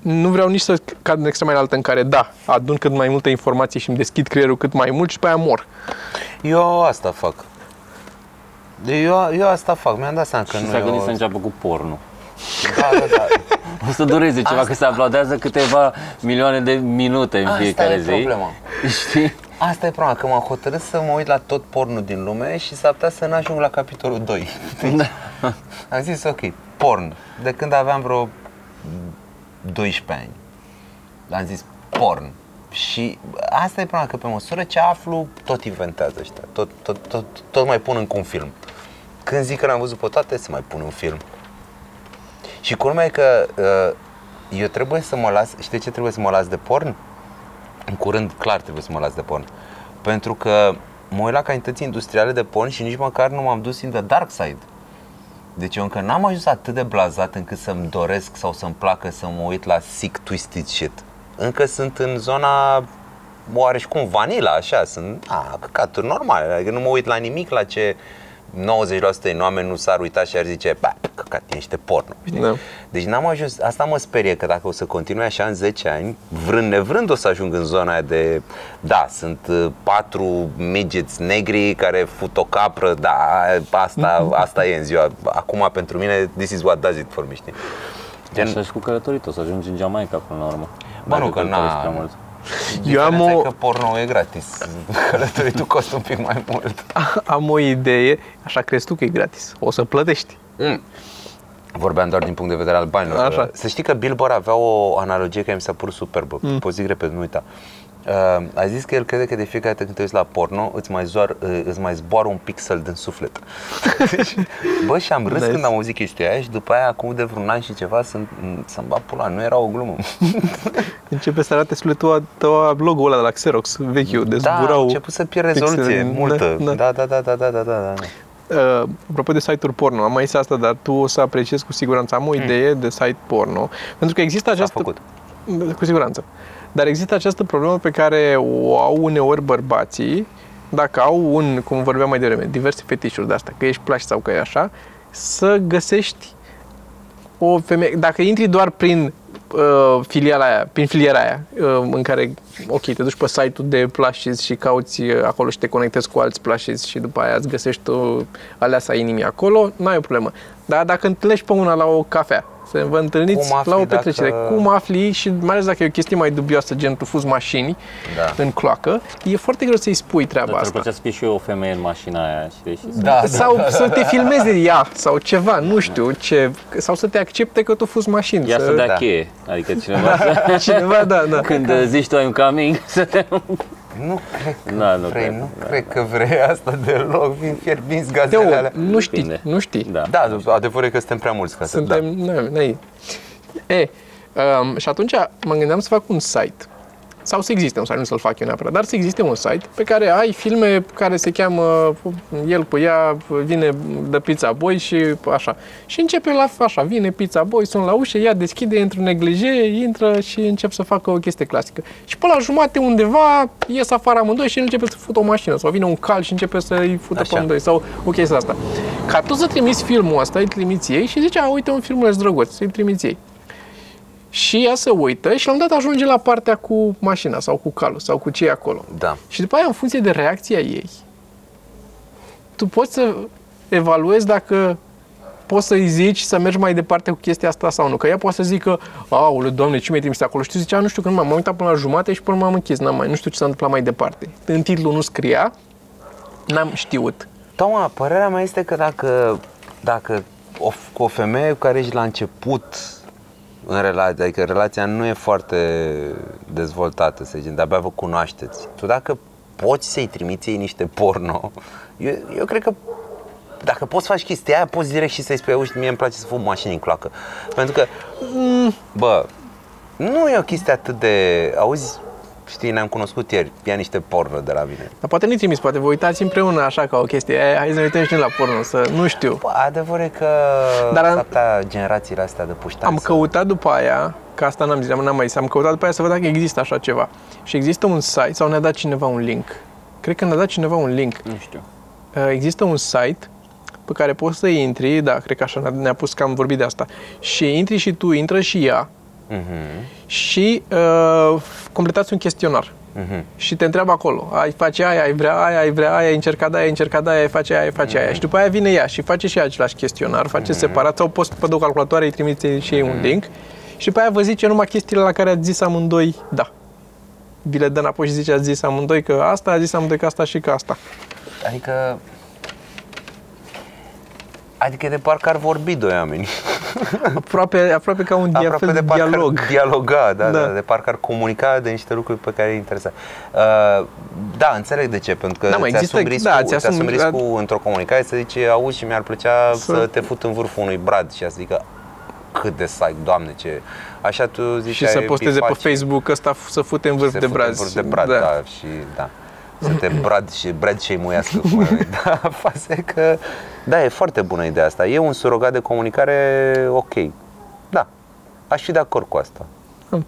nu vreau nici să cad în extrema altă în care, da, adun cât mai multe informații și îmi deschid creierul cât mai mult și pe aia mor. Eu asta fac. Eu, eu asta fac, mi-am dat seama că Și nu s-a e gândit o... să înceapă cu porno. Da, da, da. O să dureze ceva, că se aplaudează câteva milioane de minute în Asta fiecare e zi. problema. Știi? Asta e problema, că m-am hotărât să mă uit la tot pornul din lume și s-ar putea să n-ajung la capitolul 2. Deci, am zis, ok, porn. De când aveam vreo 12 ani. Am zis porn. Și asta e problema, că pe măsură ce aflu, tot inventează ăștia. Tot, tot, tot, tot mai pun încă un film. Când zic că l-am văzut pe toate, se mai pun un film. Și culmea e că uh, eu trebuie să mă las, știi de ce trebuie să mă las de porn? În curând, clar trebuie să mă las de porn. Pentru că mă uit la cantități industriale de porn și nici măcar nu m-am dus in the dark side. Deci eu încă n-am ajuns atât de blazat încât să-mi doresc sau să-mi placă să mă uit la sick twisted shit. Încă sunt în zona oareși cum vanila, așa, sunt a, căcaturi normale, adică nu mă uit la nimic la ce 90% din oameni nu s-ar uita și ar zice, bă, căcat, e niște porno, știi? Da. Deci n-am ajuns, asta mă sperie că dacă o să continui așa în 10 ani, vrând nevrând o să ajung în zona aia de, da, sunt uh, patru midgets negri care fut o capră, da, asta, asta e în ziua, acum pentru mine, this is what does it for me, știi? Gen... Așa și cu călătorit, o să ajungi în Jamaica până la urmă. Bă, nu, Dacă că călătoriți na- prea mult. Eu am Diferența o, e că porno e gratis, călătoritul costă un pic mai mult. am o idee, așa crezi tu că e gratis. O să plătești. Mm. Vorbeam doar din punct de vedere al banilor. Așa. Să știi că Billboard avea o analogie care mi s-a părut superbă. Mm. Poți zic repede, nu uita. Uh, a zis că el crede că de fiecare dată când te uiți la porno îți mai, zoar, uh, îți mai zboară un pixel din suflet. Deci, bă, și am râs Nice. când am auzit chestia aia și după aia, acum de vreun an și ceva, să- să-mi bat pula. Nu era o glumă. Începe să arate sufletul tău logo-ul ăla de la Xerox, vechiul, de Da, a zburau început să pierd rezoluție pixele. multă. Da, Da, da. da, da, da, da, da, da. da. Uh, apropo de site-uri porno, am mai zis asta, dar tu o să apreciezi cu siguranță. Am o idee de site porno, pentru că există Hmm. S-a această... făcut. Cu siguranță. Dar există această problemă pe care o au uneori bărbații, dacă au un, cum vorbeam mai devreme, diverse fetișuri de asta, că ești plași sau că e așa, să găsești o femeie, dacă intri doar prin uh, filiala aia, prin filiera aia, uh, în care, ok, te duci pe site-ul de plushes și cauți uh, acolo și te conectezi cu alți plushes și după aia îți găsești tu aleasa inimii acolo, n-ai o problemă. Dar dacă întâlnești pe una la o cafea, să vă întâlniți Cum afli la o petrecere, dacă- cum afli și mai ales dacă e o chestie mai dubioasă, gen tu fuzi mașini Da. în cloacă, e foarte greu să-i spui treaba Dar asta. trebuie să fie și eu o femeie în mașina aia, știi? Și să- Da, sau să te filmeze ea sau ceva, nu știu ce, sau să te accepte că tu fuzi mașini. Ia să dea Da. cheie, adică cineva să... Cineva, da, da. Când uh, zici tu I'm coming, să te... Nu cred că Da, nu vrei, cred. nu cred că vrei asta deloc, vin fierbinți gazele Teo, alea. nu știi, Depinde. nu știi. Da. Da, adevărul e că suntem prea mulți ca să... Suntem, Da. da. n-ai. E, um, și atunci mă gândeam să fac un site sau să existe un site, nu să-l fac eu neapărat, dar să existe un site pe care ai filme care se cheamă el cu ea, vine de pizza boy și așa. Și începe la așa, vine pizza boy, sunt la ușă, ea deschide, intră în neglije, intră și încep să facă o chestie clasică. Și pe la jumate undeva ies afară amândoi și el începe să fută o mașină sau vine un cal și începe să-i fută Așa. pe amândoi sau o chestie asta. Ca tu să trimiți filmul ăsta, îi trimiți ei și zice, a, uite un filmuleț drăguț, să-i trimiți ei. Și ea se uită și la un dat ajunge la partea cu mașina sau cu calul sau cu ce e acolo. Da. Și după aia, în funcție de reacția ei, tu poți să evaluezi dacă poți să-i zici să mergi mai departe cu chestia asta sau nu. Că ea poate să zică, aule, doamne, ce mi-ai trimis acolo? Și tu zicea, nu știu, că nu m-am uitat până la jumate și până m-am închis, n-am mai, nu știu ce s-a întâmplat mai departe. În titlu nu scria, n-am știut. Toma, părerea mea este că dacă, dacă o, cu o femeie cu care ești la început în relație, adică relația nu e foarte dezvoltată, să zicem, de-abia vă cunoașteți. Tu dacă poți să-i trimiți ei niște porno, eu, eu cred că dacă poți să faci chestia aia, poți direct și să-i spui, uite, mie îmi place să fum mașini în cloacă. Pentru că, mm, bă, nu e o chestie atât de, auzi, știi, ne-am cunoscut ieri, ia niște porno de la mine. Dar poate nu-i trimis, poate vă uitați împreună așa ca o chestie. E, hai să ne uităm și noi la porno, să nu știu. Bă, adevărul e că Dar Dar am- s-ar putea generațiile astea de puștani Am să- căutat după aia, că asta n-am zis, n-am mai zis, am căutat după aia să văd dacă există așa ceva. Și există un site, sau ne-a dat cineva un link. Cred că ne-a dat cineva un link. Nu știu. Uh, Există un site pe care poți să intri, da, cred că așa ne-a- ne-a pus că am vorbit de asta. Și intri și tu, intră și ea Mhm, și uh, completați un chestionar. mhm. Și te întreabă acolo, ai face aia, ai vrea aia, ai vrea aia, ai încercat aia, ai încercat aia, ai face aia, ai face aia. Și după aia vine ea și face și ea același chestionar, face separat sau poți pe două calculatoare, îi trimiți și ei un link și după aia vă zice numai chestiile la care ați zis amândoi da. Vi le dă înapoi și zice ați zis amândoi că asta, a zis amândoi că asta și că asta. Adică Adică de parcă ar vorbi doi oameni aproape, aproape ca un dia, Aproape fel de de parcă dialog. ar dialoga, da, Da. da. de parcă ar comunica de niște lucruri pe care îi interesa. Uh, da, înțeleg de ce, pentru că Da, mă, ți există- asumi riscul, da, da, ți ți asumi asumi- riscul într-o comunicare să zice, auzi și mi-ar plăcea să... Să- te fut în vârful unui brad și să zică, cât de psych, doamne, ce... Așa tu zici Și să posteze pe Facebook ăsta f- să fute în vârf de În braț. vârf de brad, da. da, și da. Să te brad și brad și muiască cum ai- Da, faza e că da, e foarte bună ideea asta. E un surogat de comunicare ok. Da. Aș fi de acord cu asta. Hmm.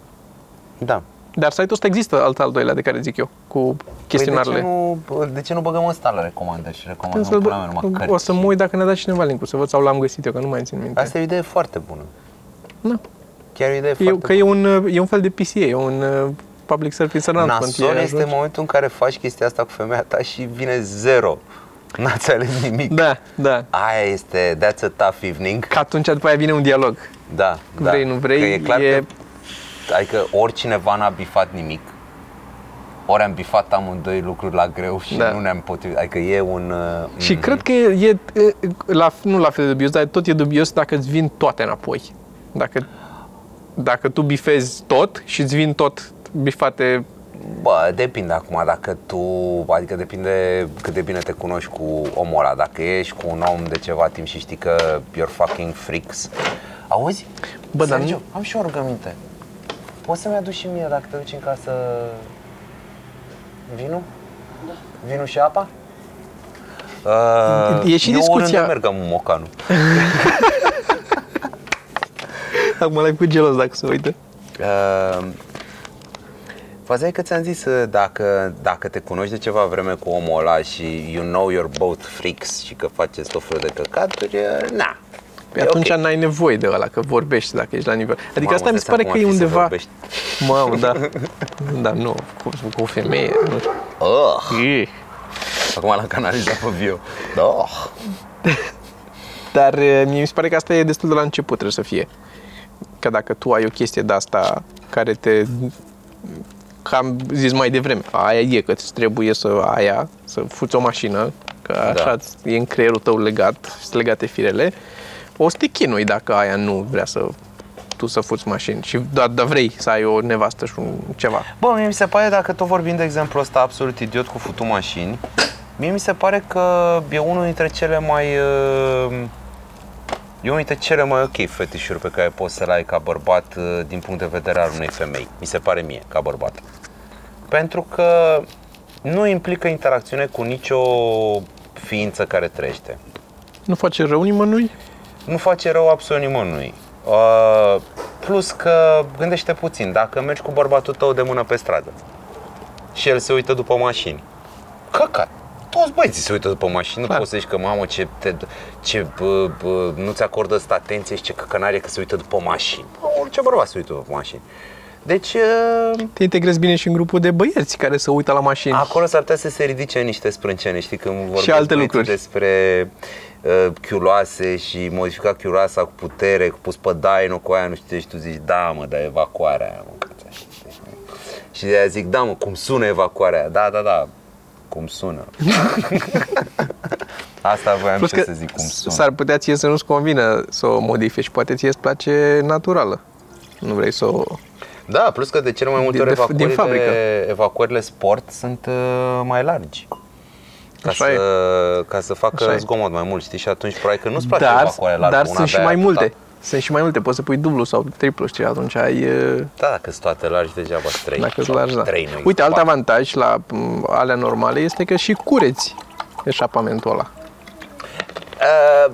Da. Dar site-ul ăsta există, alt al doilea de care zic eu, cu chestionarele. Păi de, ce nu, de ce nu băgăm ăsta la recomandări și recomandăm Să- până la urmă o cărți? să mă uit dacă ne-a dat cineva link să văd sau l-am găsit eu, că nu mai țin minte. Asta e o idee foarte bună. Da. Chiar e o idee E, foarte că e un, e un fel de PCA, e un uh, public service announcement. Nasol E este ajungi- momentul în care faci chestia asta cu femeia ta și vine zero. N-ați ales nimic. Da, da. Aia este, that's a tough evening. Că atunci după aia vine un dialog. Da, da. Vrei, nu vrei, Că e clar e- că, adică oricineva n-a bifat nimic, ori am bifat amândoi lucruri la greu și Da. nu ne-am potrivit. Adică e un... uh, Și mm, cred că e, e, la, nu la fel de dubios, dar tot e dubios dacă îți vin toate înapoi. Dacă, dacă tu bifezi tot și îți vin tot bifate Bă, depinde acum dacă tu, adică depinde cât de bine te cunoști cu omul ăla. Dacă ești cu un om de ceva timp și știi că you're fucking freaks. Auzi? Bă, dar Sergiu, nu- am și o rugăminte. Poți să-mi aduci și mie dacă te duci în casă vinul? Da. Vinul și apa? Uh, E și eu discuția- oriunde merg am un mocanul. Acum l-ai făcut gelos dacă se uită. Uh, Faza e că ți-am zis uh, dacă, dacă te cunoști de ceva vreme cu omul ăla și you know you're both freaks și că faceți tot felul de căcaturi, uh, na. Păi E atunci ok. n-ai nevoie de ăla, că vorbești dacă ești la nivel. Adică Mamă, asta mi îți se pare dai că e seama cum ar undeva... fi să Mamă, da. Da, nu, cu, cu o femeie. Nu știu. Oh, Ih. acum l-am canalizat pe viu. Oh. Dar e, mie mi se pare că asta e destul de la început trebuie să fie. Că dacă tu ai o chestie de asta care te că am zis mai devreme, aia e că îți trebuie să aia, să fuți o mașină, că așa Da. da. e în creierul tău legat, sunt legate firele, o să te chinui dacă aia nu vrea să tu să fuți mașini și da, da vrei să ai o nevastă și un ceva. Bă, mie mi se pare, dacă tot vorbim de exemplu ăsta absolut idiot cu futu mașini, mie mi se pare că e unul dintre cele mai... uh, E unul dintre cele mai ok fetișuri pe care poți să le ai ca bărbat uh, din punct de vedere al unei femei. Mi se pare mie, ca bărbat. Pentru că nu implică interacțiune cu nicio ființă care trăiește. Nu face rău nimănui? Nu face rău absolut nimănui. Uh, plus că, gândește puțin, dacă mergi cu bărbatul tău de mână pe stradă și el se uită după mașini, căcat. Toți băieții se uită după mașini, nu Clar. poți să zici că, mamă, ce, te, ce bă, bă, nu-ți acordă asta atenție și ce căcănare că se uită după mașini. Bă, orice bărbat se uită după mașini. Deci, uh, Te integrezi bine și în grupul de băieți care se uită la mașini. Acolo s-ar putea să se ridice niște sprâncene, știi, când vorbesc alte băieții lucruri. despre uh, chiuloase și modifica chiuloasa cu putere, cu pus pe daino cu aia, nu știu ce, și tu zici, da mă, dar evacuarea aia, mă, cața, știi? Și de aia zic, da mă, cum sună evacuarea aia? Da, da, da, cum sună. Asta voiam Plus și că să zic, cum sună. s-ar putea ție să nu-ți convină să o modifici, poate ție îți place naturală. Nu vrei să o... Da, plus că de cele mai multe Din- ori de- din evacuările, fabrică. evacuările sport sunt uh, mai largi. Ca Așa să, ca să facă Așa e. zgomot mai mult, știi? Și atunci probabil că nu-ți place Dar, evacuarea largă. dar una sunt și de-aia mai atâta. multe. Sunt și mai multe, poți să pui dublu sau triplu, știi, atunci ai... uh, Da, dacă sunt toate largi, degeaba sunt trei. Dacă îți sau lași, da. trei, nu Uite, alt patru. avantaj la m, alea normale este că și cureți eșapamentul ăla. Uh,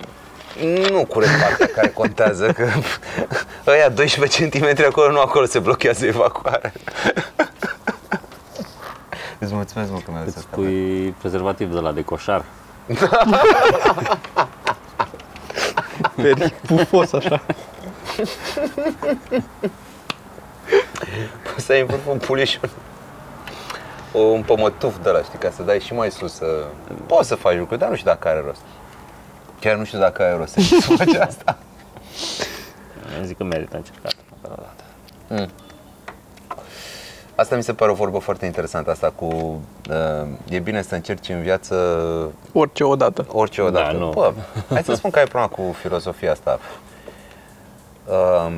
nu curent partea care contează, că ăia 12 cm acolo, nu acolo se blochează evacuarea. Îți mulțumesc, mă, că mi-a Îți zis asta. pui prezervativ de la de coșar. Veri pufos așa. Poți să ai în vârf un puliș, un, un pămătuf de la, știi, ca să dai și mai sus. Să... Poți să faci lucruri, dar nu știu dacă are rost. Chiar nu știu dacă are rost să faci asta. Eu zic că merită încercat. măcar o dată. Asta mi se pare o vorbă foarte interesantă, asta cu uh, e bine să încerci în viață Orice odată. orice odată. Da, nu. Bă, hai să spun că ai problema cu filosofia asta. uh,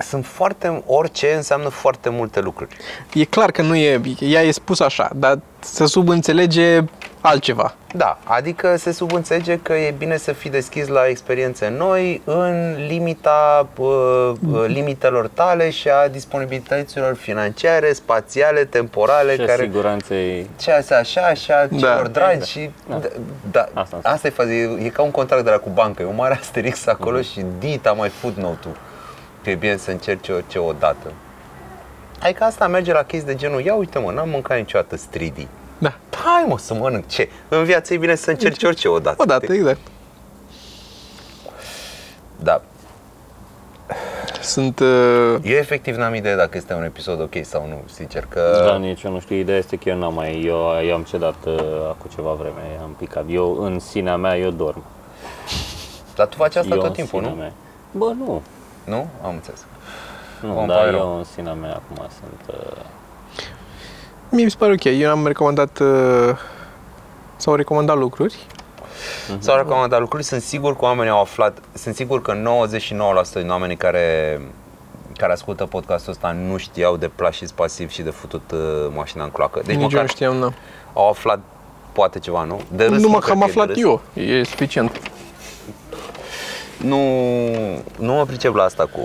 sunt foarte, orice înseamnă foarte multe lucruri. E clar că nu e, ea e spus așa, dar să subînțelege altceva. Da, adică se subînțelege că e bine să fii deschis la experiențe noi în limita uh, uh, limitelor tale și a disponibilităților financiare, spațiale, temporale, Și a care siguranței ce așa, așa, și a celor dragi exact. și Da. da, da, Asta asta, înseamnă. e faza, e, e ca un contract de la cu bancă, e un mare asterix acolo Mhm. și dita mai footnote-ul că e bine să încerci orice odată. Adică asta merge la chestii de genul, ia uite mă, n-am mâncat niciodată stridii. Da. Hai mă să mănânc ce? În viață e bine să încerci orice odată. Odată, exact. Da. Sunt... Uh, Eu efectiv n-am idee dacă este un episod ok sau nu, sincer, că... Da, nici eu nu știu. Ideea este că eu n-am mai, eu, eu am cedat uh, acum ceva vreme, am picat. Eu, în sinea mea, eu dorm. Dar tu faci asta eu tot în timpul, sinea nu? Mea. Bă, nu. Nu? Am înțeles. Nu, Îmi dar pare eu rău. în sinea mea acum sunt... Uh, mie mi se pare ok. Eu am recomandat... Uh, sau recomandat lucruri. S-au recomandat lucruri, sunt sigur că oamenii au aflat, sunt sigur că 99% din oamenii care care ascultă podcastul ăsta nu știau de plașis pasiv și de futut uh, mașina în cloacă. Deci Nici eu măcar nu știam, nu. au aflat poate ceva, nu? De râs, Numai nu că cred am e de aflat râs. eu. E suficient. Nu, nu mă pricep la asta cu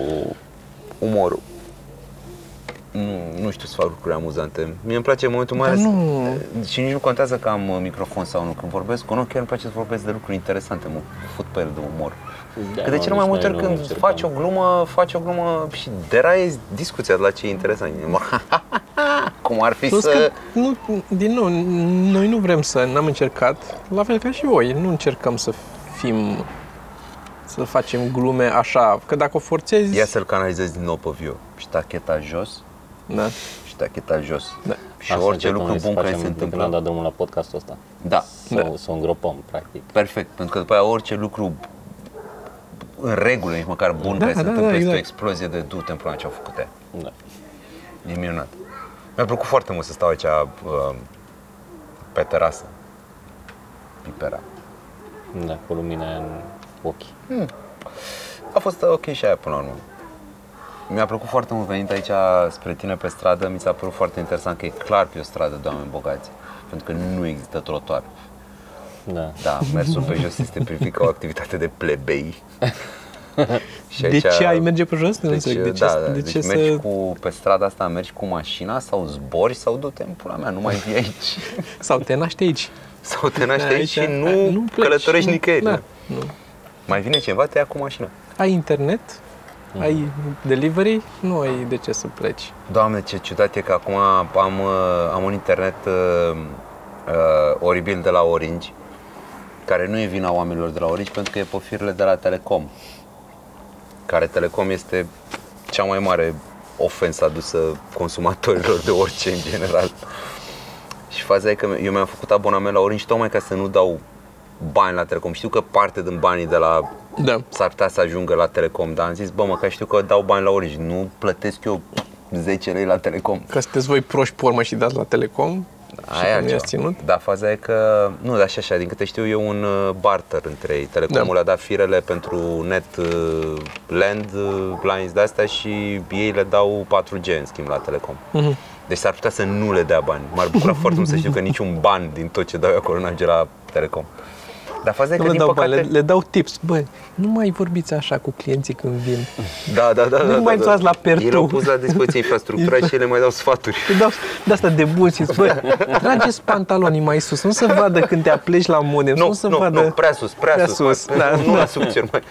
umorul. Nu, nu știu să fac lucruri amuzante. Mie îmi place în momentul mai Dar ales nu. și nici nu contează că am uh, microfon sau nu. Când vorbesc cu un ochi, chiar îmi place să vorbesc de lucruri interesante, mă fut pe el de umor. Da, că de mă, cele mai nici multe noi ori nu când încercăm. faci o glumă, faci o glumă și deraiezi discuția de la ce e interesant. Cum ar fi Plus să... că, nu, din nou, noi nu vrem să, n-am încercat, la fel ca și voi, nu încercăm să fim, să facem glume așa, că dacă o forțezi, Ia să-l canalizezi din nou pe viu. Și ștacheta jos, da, și ștacheta jos. Da. Și Asta orice încercăm lucru noi bun să care se facem de Când am dat întâmplă. drumul la podcastul ăsta. Da, Să, Da. să o îngropăm, practic. perfect. Pentru că după aia orice lucru în regulă, nici măcar bun, Da, care se da, întâmplă, da, este o exact. explozie de du-te în ce au făcut ea. Da. E minunat. Mi-a plăcut foarte mult să stau aici uh, pe terasă. Pipera. Da, cu lumina în ochi. A fost uh, ok și aia până la urmă. Mi-a plăcut foarte mult venit aici spre tine pe stradă. Mi s-a părut foarte interesant că e clar pe o stradă de oameni bogați. Pentru că nu există trotuar. Da. Da, mersul pe jos este privit ca o activitate de plebei. Și de ce ai merge pe jos? Nu Deci, înțeleg, de ce, da, da, de deci ce mergi să, cu, pe strada asta, mergi cu mașina sau zbori sau du-te în pula mea, nu mai vii aici. sau te naști aici, sau te naști aici și nu, nu pleci, călătorești nu- nicăieri. Da, nu. Mai vine cineva, te ia cu mașina. Ai internet, Mhm. ai delivery, nu ai de ce să pleci. Doamne, ce ciudat e că acum am, uh, am un internet uh, uh, oribil de la Orange, care nu e vina oamenilor de la Orange, pentru că e pe firele de la Telecom. Care Telecom este cea mai mare ofensă adusă consumatorilor de orice în general. Și faza e că eu mi-am făcut abonament la Orange tocmai ca să nu dau bani la Telecom. Știu că parte din banii de la Da. s-ar putea să ajungă la Telecom, dar am zis, bă, mă, că știu că dau bani la Orange, nu plătesc eu 10 lei la Telecom. Că sunteți voi proști pe urmă și dați la Telecom și Aia că nu altceva. i-ați ținut. Dar faza e că, nu, dar și așa, din câte știu, e un uh, barter între ei. Telecomul Da. le-a dat firele pentru net uh, land uh, lines de astea și ei le dau 4G în schimb la Telecom. Mhm. Deci s-ar putea să nu le dea bani. M-ar bucura foarte mult să știu că niciun ban din tot ce dau eu acolo nu ajunge la Telecom. Dar faza e Nu că, le din dau păcate... bani, le, le dau tips. Bă, nu mai vorbiți așa cu clienții când vin. Da, da, da. Nu da, mai da, dați da. la pertu. Ei le-au pus la dispoziție infrastructura și ele mai dau sfaturi. Le dau de asta de bun și zic, bă, trageți pantalonii mai sus, nu se vadă când te apleci la modem, nu, Nu, se nu, vadă... nu, prea sus, prea, Prea sus, sus, mai, da, nu da. la succer mai.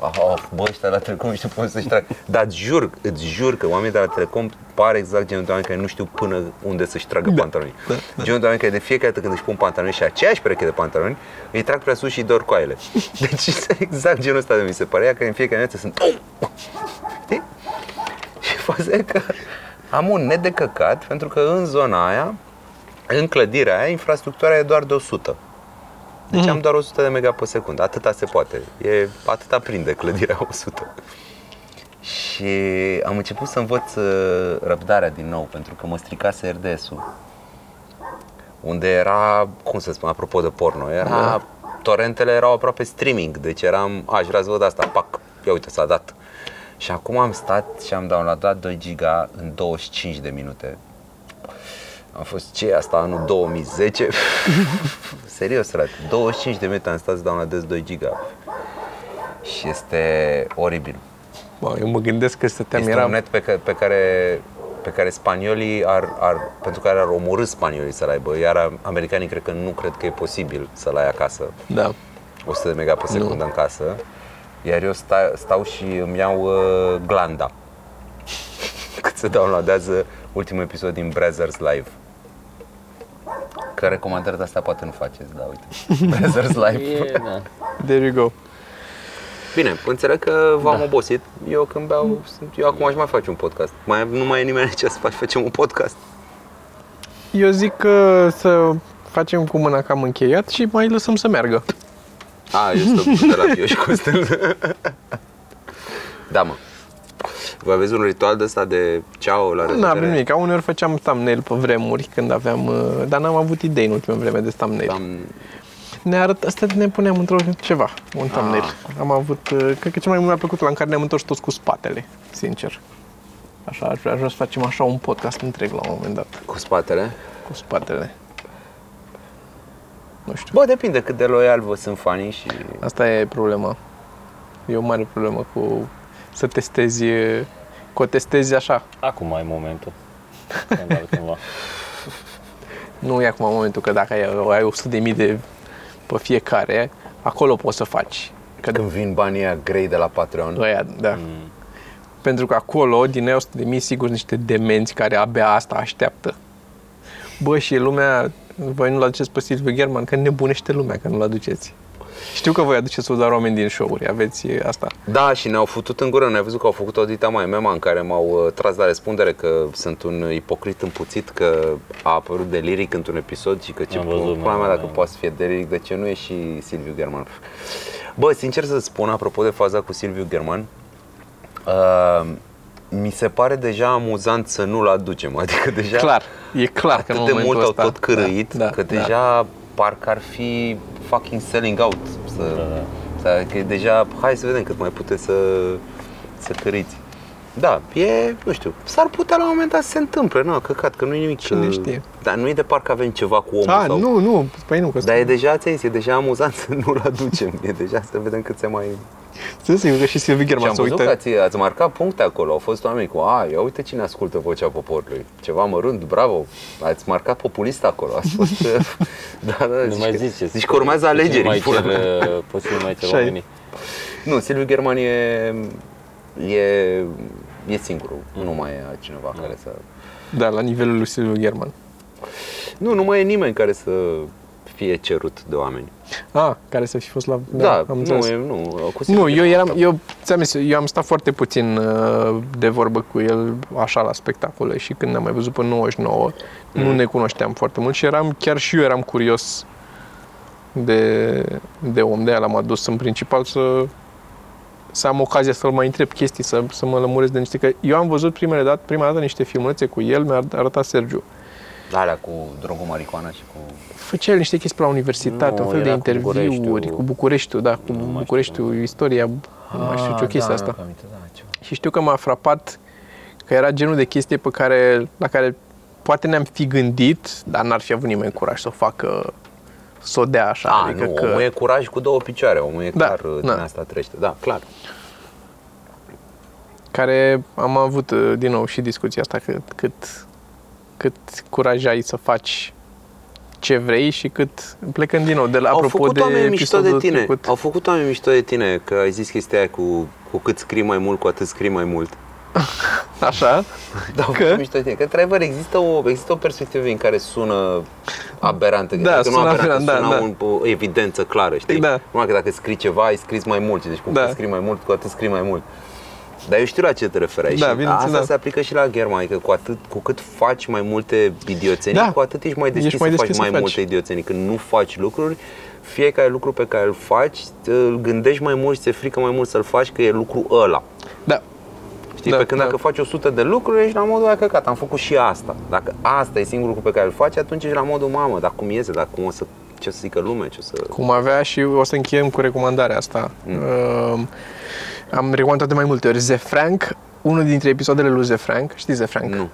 Oh, bă, ăștia la Telecom nu știu cum să-și trag. Dar îți jur, îți jur că oamenii de la Telecom par exact genul de oameni care nu știu până unde să-și tragă da, pantalonii. Da, da. Genul de oameni care de fiecare dată când își pun pantaloni și aceeași pereche de pantaloni, îi trag prea sus și îi dor coaiele. Deci este exact genul ăsta de mi se pare, că în fiecare dată sunt... Știi? Și faza e că am un net de căcat, pentru că în zona aia, în clădirea aia, infrastructura e doar de 100. Deci am doar 100 de mega pe secundă, atâta se poate. E, atâta prinde clădirea 100. Și am început să învăț uh, răbdarea din nou, pentru că mă stricase RDS-ul. Unde era, cum să spun, apropo de porno, era, Da. Torrentele erau aproape streaming, deci eram, aș vrea să văd asta, pac, ia uite, s-a dat. Și acum am stat și am downloadat 2 giga în 25 de minute. Am fost ce asta anul 2010? Serios, frate, 25 de minute am stat să downloadez 2 giga. Și este oribil. Bă, eu mă gândesc că stăteam, Este era... un net pe, ca- pe care pe care spaniolii ar, ar, pentru care ar omorâ spaniolii să-l aibă, iar americanii cred că nu cred că e posibil să-l ai acasă. Da. 100 de mega pe secundă în casă, iar eu sta, stau și îmi iau uh, glanda cât se downloadează ultimul episod din Brothers Live. Că recomandări de astea poate nu faceți, da, uite. Brothers Live. E, da. There you go. Bine, înțeleg că v-am da. obosit. Eu când beau, sunt, eu acum aș mai face un podcast. Mai, nu mai e nimeni aici să fac, facem un podcast. Eu zic că să facem cu mâna cam încheiat și mai lăsăm să meargă. A, eu stau de la Pio și Costel. da, mă. Voi aveți un ritual de ăsta de ceau la Nu revedere? avem nimic, uneori făceam thumbnail pe vremuri când aveam, uh, dar n-am avut idei în ultima vreme de thumbnail. Am, Ne arăt, asta ne puneam într-o ceva, un thumbnail. Ah. Am avut, uh, cred că cel mai mult mi-a plăcut la în care ne-am întors toți cu spatele, sincer. Așa, aș vrea, aș vrea să facem așa un podcast întreg la un moment dat, cu spatele. cu spatele. Nu știu, Bă, depinde cât de loial vă sunt fanii și... asta e problema. E o mare problemă cu să testezi, că o testezi așa. Acum ai momentul. Când altcumva. Nu e acum momentul că dacă ai, ai 100 de mii de pe fiecare, acolo poți să faci. Că Când vin banii aia grei de la Patreon. Aia, da. Mm. Pentru că acolo, din ei 100 de mii, sigur, niște demenți care abia asta așteaptă. Bă, și lumea, voi nu-l aduceți pe Silviu German, că nebunește lumea că nu-l aduceți. Știu că voi aduceți doar oameni din show-uri, aveți e, asta. Da, și ne-au futut în gură, ne-ai văzut că au făcut o dita mai mema în care m-au uh, tras la răspundere că sunt un ipocrit împuțit, că a apărut deliric într-un episod și că ce Am văzut, pula mea mă, dacă da. poate să fie deliric, de ce nu e și Silviu German? Bă, sincer să spun, apropo de faza cu Silviu German, uh, mi se pare deja amuzant să nu-l aducem, adică deja Clar, e clar că atât în de momentul mult au ăsta, tot cârâit, da, da, că da. deja parcă ar fi fucking selling out. Să, Da, să, că e deja, hai să vedem cât mai puteți să, să câriți. Da, e, nu știu, s-ar putea la un moment dat să se întâmple, nu, căcat, că nu e nimic. Cine că- știe? Dar nu e de parcă avem ceva cu omul A, sau... nu, nu, păi nu, că Dar e deja, ți e deja amuzant să nu-l aducem. E deja să vedem cât se mai... Sunt sigur că și Silviu Și German am să văzut uită. că ați, ați marcat puncte acolo, au fost oameni cu, a, ia uite cine ascultă vocea poporului. Ceva mărunt, bravo, ați marcat populist acolo, ați fost... da, da, Nu zici mai că- ziceți. Zici că urmează Pe cine alegeri. Mai pula cer, mea. pe cine mai cer Așa e. oamenii. Nu, Silviu German e, e, e singurul, nu mai e altcineva care să... Da, la nivelul lui Silviu German. Nu, nu mai e nimeni care să fie cerut de oameni. A, care să fi fost la... Da, am nu, înțeles. e, nu, cu Silviu Nu, eu German eram, am- eu, ți-am zis, eu am stat foarte puțin uh, de vorbă cu el așa la spectacole și când am mai văzut pe 99, nu ne cunoșteam foarte mult și eram, chiar și eu eram curios de, de om, de aia l-am adus în principal să, să am ocazia să-l mai întreb chestii, să, să mă lămuresc de niște, că eu am văzut primele dată, prima dată niște filmulețe cu el, mi-a arătat Sergiu. Alea cu drogul marihuana și cu... Făcea el niște chestii pe la universitate, Nu, un fel de era cu interviuri Bucureștiul. cu Bucureștiul, da, cu Nu mai Bucureștiul, istoria, nu mai știu ce o chestie da, asta. mi-am aminte, da, ceva. Și știu că m-a frapat că era genul de chestie pe care, la care poate ne-am fi gândit, dar n-ar fi avut nimeni curaj să o facă, să o dea așa. A, adică nu, că, omul e curaj cu două picioare, omul e Da, clar din da. asta trește. Da, clar. care am avut uh, din nou și discuția asta cât, cât, cât curaj ai să faci ce vrei și cât plecând din nou de la Au apropo făcut de oameni mișto de episodul tine. trecut. Au făcut oameni mișto de tine, că ai zis chestia aia cu, cu cât scrii mai mult, cu atât scrii mai mult. Așa? Da, au Că? făcut mișto de tine. Că, într-adevăr, există o, există o perspectivă în care sună aberantă. Da, Adică nu sună aberantă, aberant, da, sună da. Un, o evidență clară, știi? Da. Numai că dacă scrii ceva, ai scris mai mult. Deci cum Da. da. scrii mai mult, cu atât scrii mai mult. Dar eu știu la ce te referai Da, și bineînțeles, asta da. se aplică și la German, adică cu, atât, cu cât faci mai multe idioțenii, Da. cu atât ești mai deschis Ești mai să deschis faci să mai faci. multe idioțenii. Când nu faci lucruri, fiecare lucru pe care îl faci, îl gândești mai mult și ți-e frică mai mult să-l faci că e lucru ăla. Da. Știi? Da, pe când da. dacă faci 100 de lucruri, ești la modul ăla căcat, am făcut și asta. Dacă asta e singurul lucru pe care îl faci, atunci ești la modul, mamă, dar cum iese, dar cum o să, ce o să zică lumea, ce o să... Cum avea și o să încheiem cu recomandarea asta. Mm. Am recomandat de mai multe ori. Ze Frank, unul dintre episoadele lui Ze Frank, știi Ze Frank? Nu.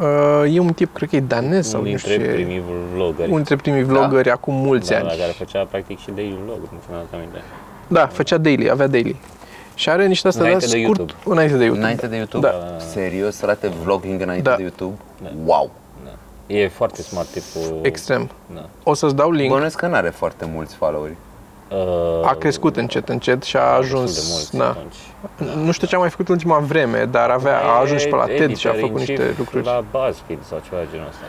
Uh, e un tip, cred că e danez sau Unul nu dintre știu ce. primii vlogări. Unul dintre primii vloggeri acum mulți da, ani. la care făcea practic și daily vlog, nu știu, mi-am aminte. Da, făcea daily, avea daily. Și are niște astea Înainte de scurt, YouTube. Înainte de YouTube. Înainte de YouTube? Da. Serios, frate, vlogging înainte Da. de YouTube? Da. Wow! Da. E foarte smart tipul. Extrem. Da. O să-ți dau link. Bănuiesc că n-are foarte mulți followeri. Uh, A crescut încet, încet și a destul ajuns... de mulți da. atunci. Nu știu ce a mai făcut în ultima vreme, dar avea, a ajuns și pe la E TED și a editor făcut in niște chief lucruri. La BuzzFeed sau ceva genul ăsta.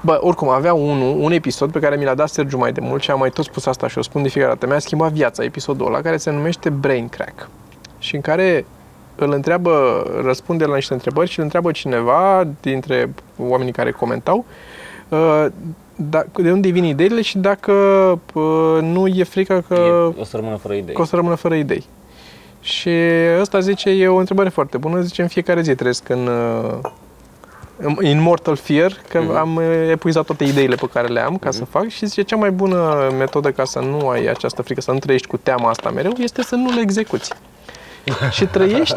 Bă, oricum, avea unul, un episod pe care mi l-a dat Sergiu mai de mult și am mai tot spus asta și o spun de fiecare dată. Mi-a schimbat viața episodul ăla care se numește Brain Crack și în care îl întreabă, răspunde la niște întrebări și îl întreabă cineva dintre oamenii care comentau uh, da, de unde vin ideile și dacă uh, nu e frică că, E, o să rămână fără idei. că o să rămână fără idei. Și ăsta zice, e o întrebare foarte bună, zice, în fiecare zi trăiesc în, uh, în- in mortal fear, că Mhm. am uh, epuizat toate ideile pe care le am ca să fac și zice, cea mai bună metodă ca să nu ai această frică, să nu trăiești cu teama asta mereu, este să nu le execuți. și trăiești,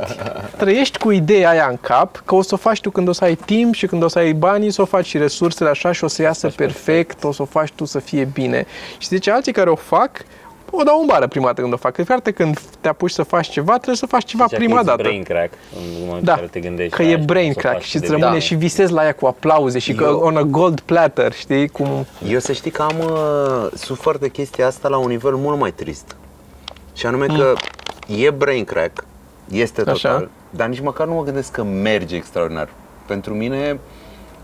trăiești cu ideea aia în cap, că o să o faci tu când o să ai timp și când o să ai banii, să o faci și resursele așa și o să iasă faci perfect, o să o faci tu să fie bine. Și zice, alții care o fac, o dau în bară prima dată când o fac. Că de fiecare dată când te apuci să faci ceva, trebuie să faci ceva Zicea că prima e dată. brain crack în momentul Da, în care te gândești că la e aia și brain o să o crack faci și îți de rămâne bine. și visezi la ea cu aplauze și că Eu- on a gold platter, știi? Cum... Eu să știi că am uh, sufăr de chestia asta la un nivel mult mai trist. Și anume că e brain crack, este total, Așa. dar nici măcar nu mă gândesc că merge extraordinar. Pentru mine,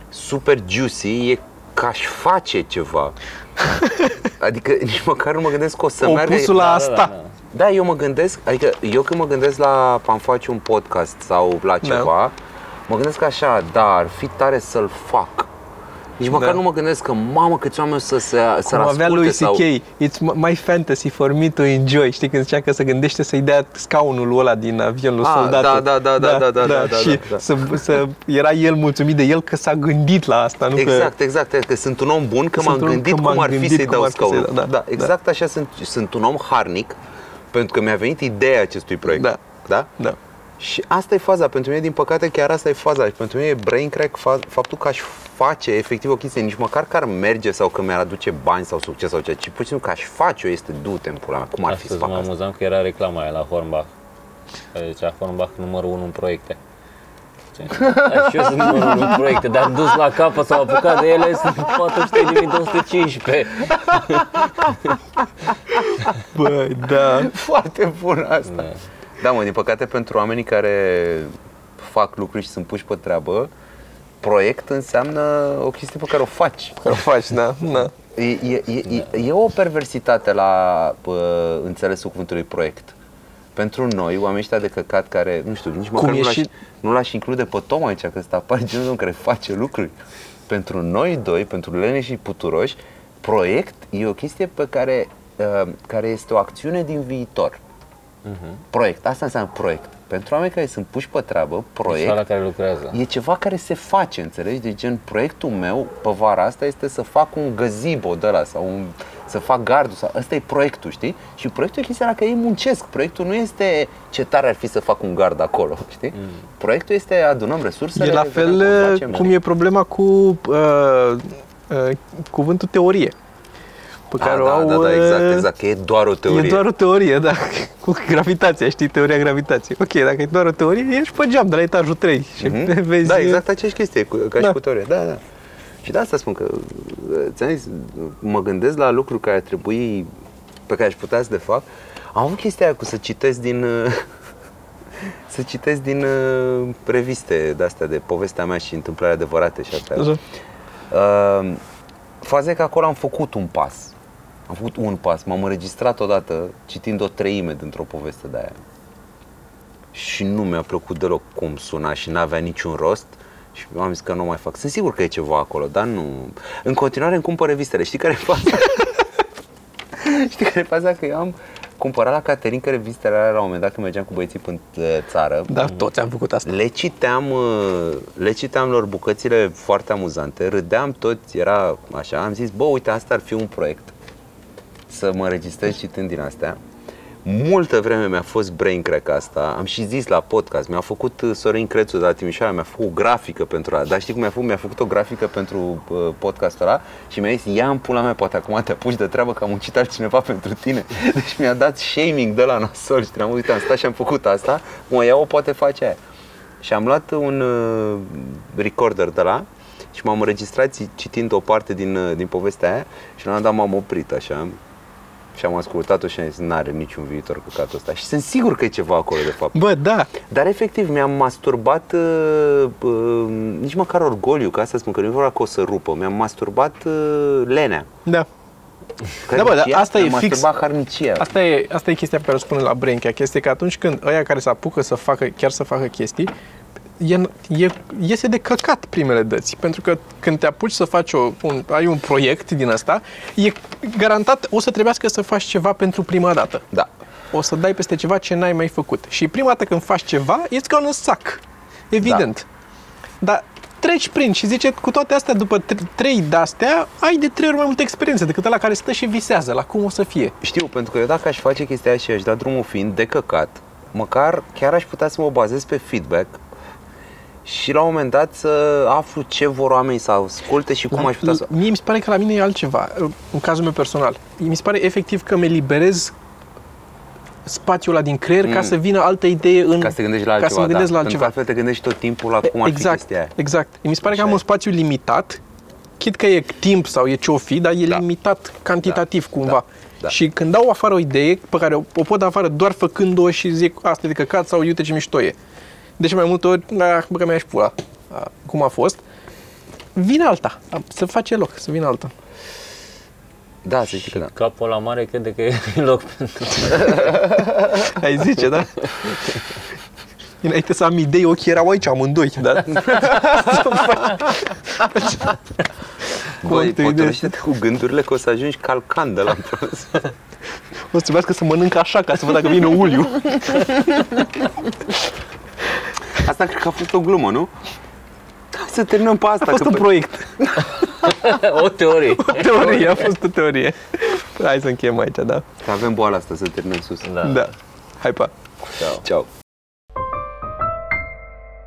super juicy e că aș face ceva. Adică nici măcar nu mă gândesc că o să meargă... Opusul la Da, da, asta. da, da. Da, eu mă gândesc, adică eu când mă gândesc la am face un podcast sau la ceva, mă gândesc așa, da, ar fi tare să-l fac. Nici măcar Da. nu mă gândesc că, mamă, câți oameni să se să Cum avea lui sau... C.K. It's m- my fantasy for me to enjoy. Știi când zicea că se gândește să-i dea scaunul ăla din avionul Ah, soldatul. da, da, da, da, da, da, da, da, Și da. Să, să, era el mulțumit de el că s-a gândit la asta, nu că... Exact, exact, că sunt un om bun, că Sunt m-am un om- gândit că m-am cum ar fi gândit să-i cum dau ar fi să-i scaunul. dau, da, da, da. exact așa sunt, sunt un om harnic, pentru că mi-a venit ideea acestui proiect. Da. da? Da. Și asta e faza, pentru mine din păcate chiar asta e faza și pentru mine e brain crack fa- faptul că aș face efectiv o chestie, nici măcar că ar merge sau că mi-ar aduce bani sau succes sau ce, ci pur și simplu că aș face-o este du-te în pula mea, cum ar fi să Astăzi fac mă asta? amuzam că era reclama aia la Hornbach. Care zicea Hornbach numărul 1 în proiecte. Zice, Da, și eu sunt numărul 1 în proiecte, dar dus la capăt s-au apucat de ele, sunt 400.215. Bă, da. Foarte bun asta. Da. Da, mă, din păcate pentru oamenii care fac lucruri și sunt puși pe treabă, proiect înseamnă o chestie pe care o faci. O faci, da, da. E, e, e, e, e o perversitate la pă, înțelesul cuvântului proiect. Pentru noi, oamenii ăștia de căcat care, nu știu, nici măcar e nu l-aș, și- nu l-aș include pe Tom aici, că ăsta apare genul om care face lucruri. Pentru noi doi, pentru Lene și Puturoși, proiect e o chestie pe care, uh, care este o acțiune din viitor. Proiect, asta înseamnă proiect. Pentru oameni care sunt puși pe treabă, Proiect. proiect la care lucrează. e ceva care se face, înțelegi? De gen, proiectul meu pe vara asta este să fac un gazebo de la sau un, să fac gardul sau ăsta e proiectul, știi? Și proiectul e chestia la care ei muncesc. Proiectul nu este ce tare ar fi să fac un gard acolo, știi? Mm. Proiectul este adunăm resursele. E la vedem fel cum uh, facem. cum e problema cu uh, uh, cuvântul teorie. Pe Ah, care o da, au, da, da, exact, uh, exact, că e doar o teorie. E doar o teorie, da. Cu gravitația, știi, teoria gravitației. Ok, dacă e doar o teorie, ești pe geam de la etajul 3 și Mhm. vezi... Da, exact aceeași chestie, cu, ca și Da. cu teoria. Da, da. Și de asta spun că, uh, ți-am zis, mă gândesc la lucruri care ar trebui, pe care aș putea să le fac. Am avut chestia aia cu să citesc din, uh, să citesc din uh, reviste de-astea de povestea mea și întâmplări adevărate și astea. Așa. Uh, faza e că acolo am făcut un pas. Am făcut un pas. M-am înregistrat odată citind o treime dintr-o poveste de aia. Și nu mi-a plăcut deloc cum suna și n-avea niciun rost. Și am zis că nu mai fac. Sunt sigur că e ceva acolo, dar nu... În continuare îmi cumpăr revistele. Știi care e faza? Știi care e faza? Că eu am cumpărat la Caterinca revistele alea la un moment dat când mergeam cu băieții până în țară. Da, toți am făcut asta. Le citeam, uh, le citeam lor bucățile foarte amuzante, râdeam toți, era așa, am zis, bă, uite, asta ar fi un proiect, să mă registrez citând din astea. Multă vreme mi-a fost brain crack asta, am și zis la podcast, mi-a făcut uh, Sorin Crețu de la Timișoara, mi-a făcut o grafică pentru ăla, dar știi cum mi-a făcut? Mi-a făcut o grafică pentru uh, podcastul ăla și mi-a zis, ia în pula mea, poate acum te apuci de treabă că am muncit altcineva pentru tine. Deci mi-a dat shaming de la nasol și am uite, am stat și am făcut asta, mă iau, o poate face aia. Și am luat un uh, recorder de la și m-am înregistrat ți- citind o parte din, uh, din povestea aia și la un moment dat m-am oprit așa și am ascultat-o și am zis, n-are niciun viitor căcatul ăsta. Și sunt sigur că e ceva acolo, de fapt. Bă, da, Dar efectiv mi-am masturbat uh, uh, nici măcar orgoliu, ca asta spun că nu e vorba că o să rupă, mi-am masturbat uh, lenea. da. Da, bă, dar Hărnicia, asta e mi-am fix- masturbat harnicia. Asta e, asta e chestia pe care o spune la Braincack, este că atunci când ăia care se apucă să facă, chiar să facă chestii, e, e, iese de căcat primele dăți. Pentru că când te apuci să faci o, un, ai un proiect din asta, e garantat o să trebuiască să faci ceva pentru prima dată. Da. O să dai peste ceva ce n-ai mai făcut. Și prima dată când faci ceva, it's gonna suck. Evident. Da. Dar treci prin și zice, cu toate astea, după tr- trei de-astea, ai de trei ori mai multă experiență decât ăla care stă și visează la cum o să fie. Știu, pentru că eu dacă aș face chestia și aș da drumul fiind de căcat, măcar chiar aș putea să mă bazez pe feedback și la un moment dat să aflu ce vor oamenii să asculte și cum La- aș putea să... Mie mi se pare că la mine e altceva, în cazul meu personal. Mi se pare efectiv că mi eliberez spațiul ăla din creier ca Mm. să vină altă idee în... Ca să te gândești la ca altceva, să mă gândesc da. la Pentru că altceva. altfel te gândești tot timpul la cum ar fi exact, chestia aia. exact. Mi se pare că Așa am un e. spațiu limitat, chit că e timp sau e ce o fi, dar e Da. limitat cantitativ cumva. da. Și când dau afară o idee pe care o, o pot da afară doar făcând-o și zic asta e de căcat sau uite ce mișto e. Deci mai multe ori, ah, bă că mi-aș pula. Ah, Cum a fost. Vine alta. Să face loc, să vină alta. Da, să știi că da. Capul la mare crede că e loc pentru... Ai zice, da? Înainte să am idei, ochii erau aici amândoi, da? Băi, alte idei. potolește-te cu gândurile că o să ajungi calcan de la O să trebuiască să mănânc așa ca să văd dacă vine uliu. Asta cred că a fost o glumă, nu? Hai să terminăm pe asta. A fost că un pe- proiect. o teorie. O teorie, a fost o teorie. Hai să încheiem aici, da? Că avem boala asta să terminăm sus. Da. Da. Hai, pa. Ciao. Ciao.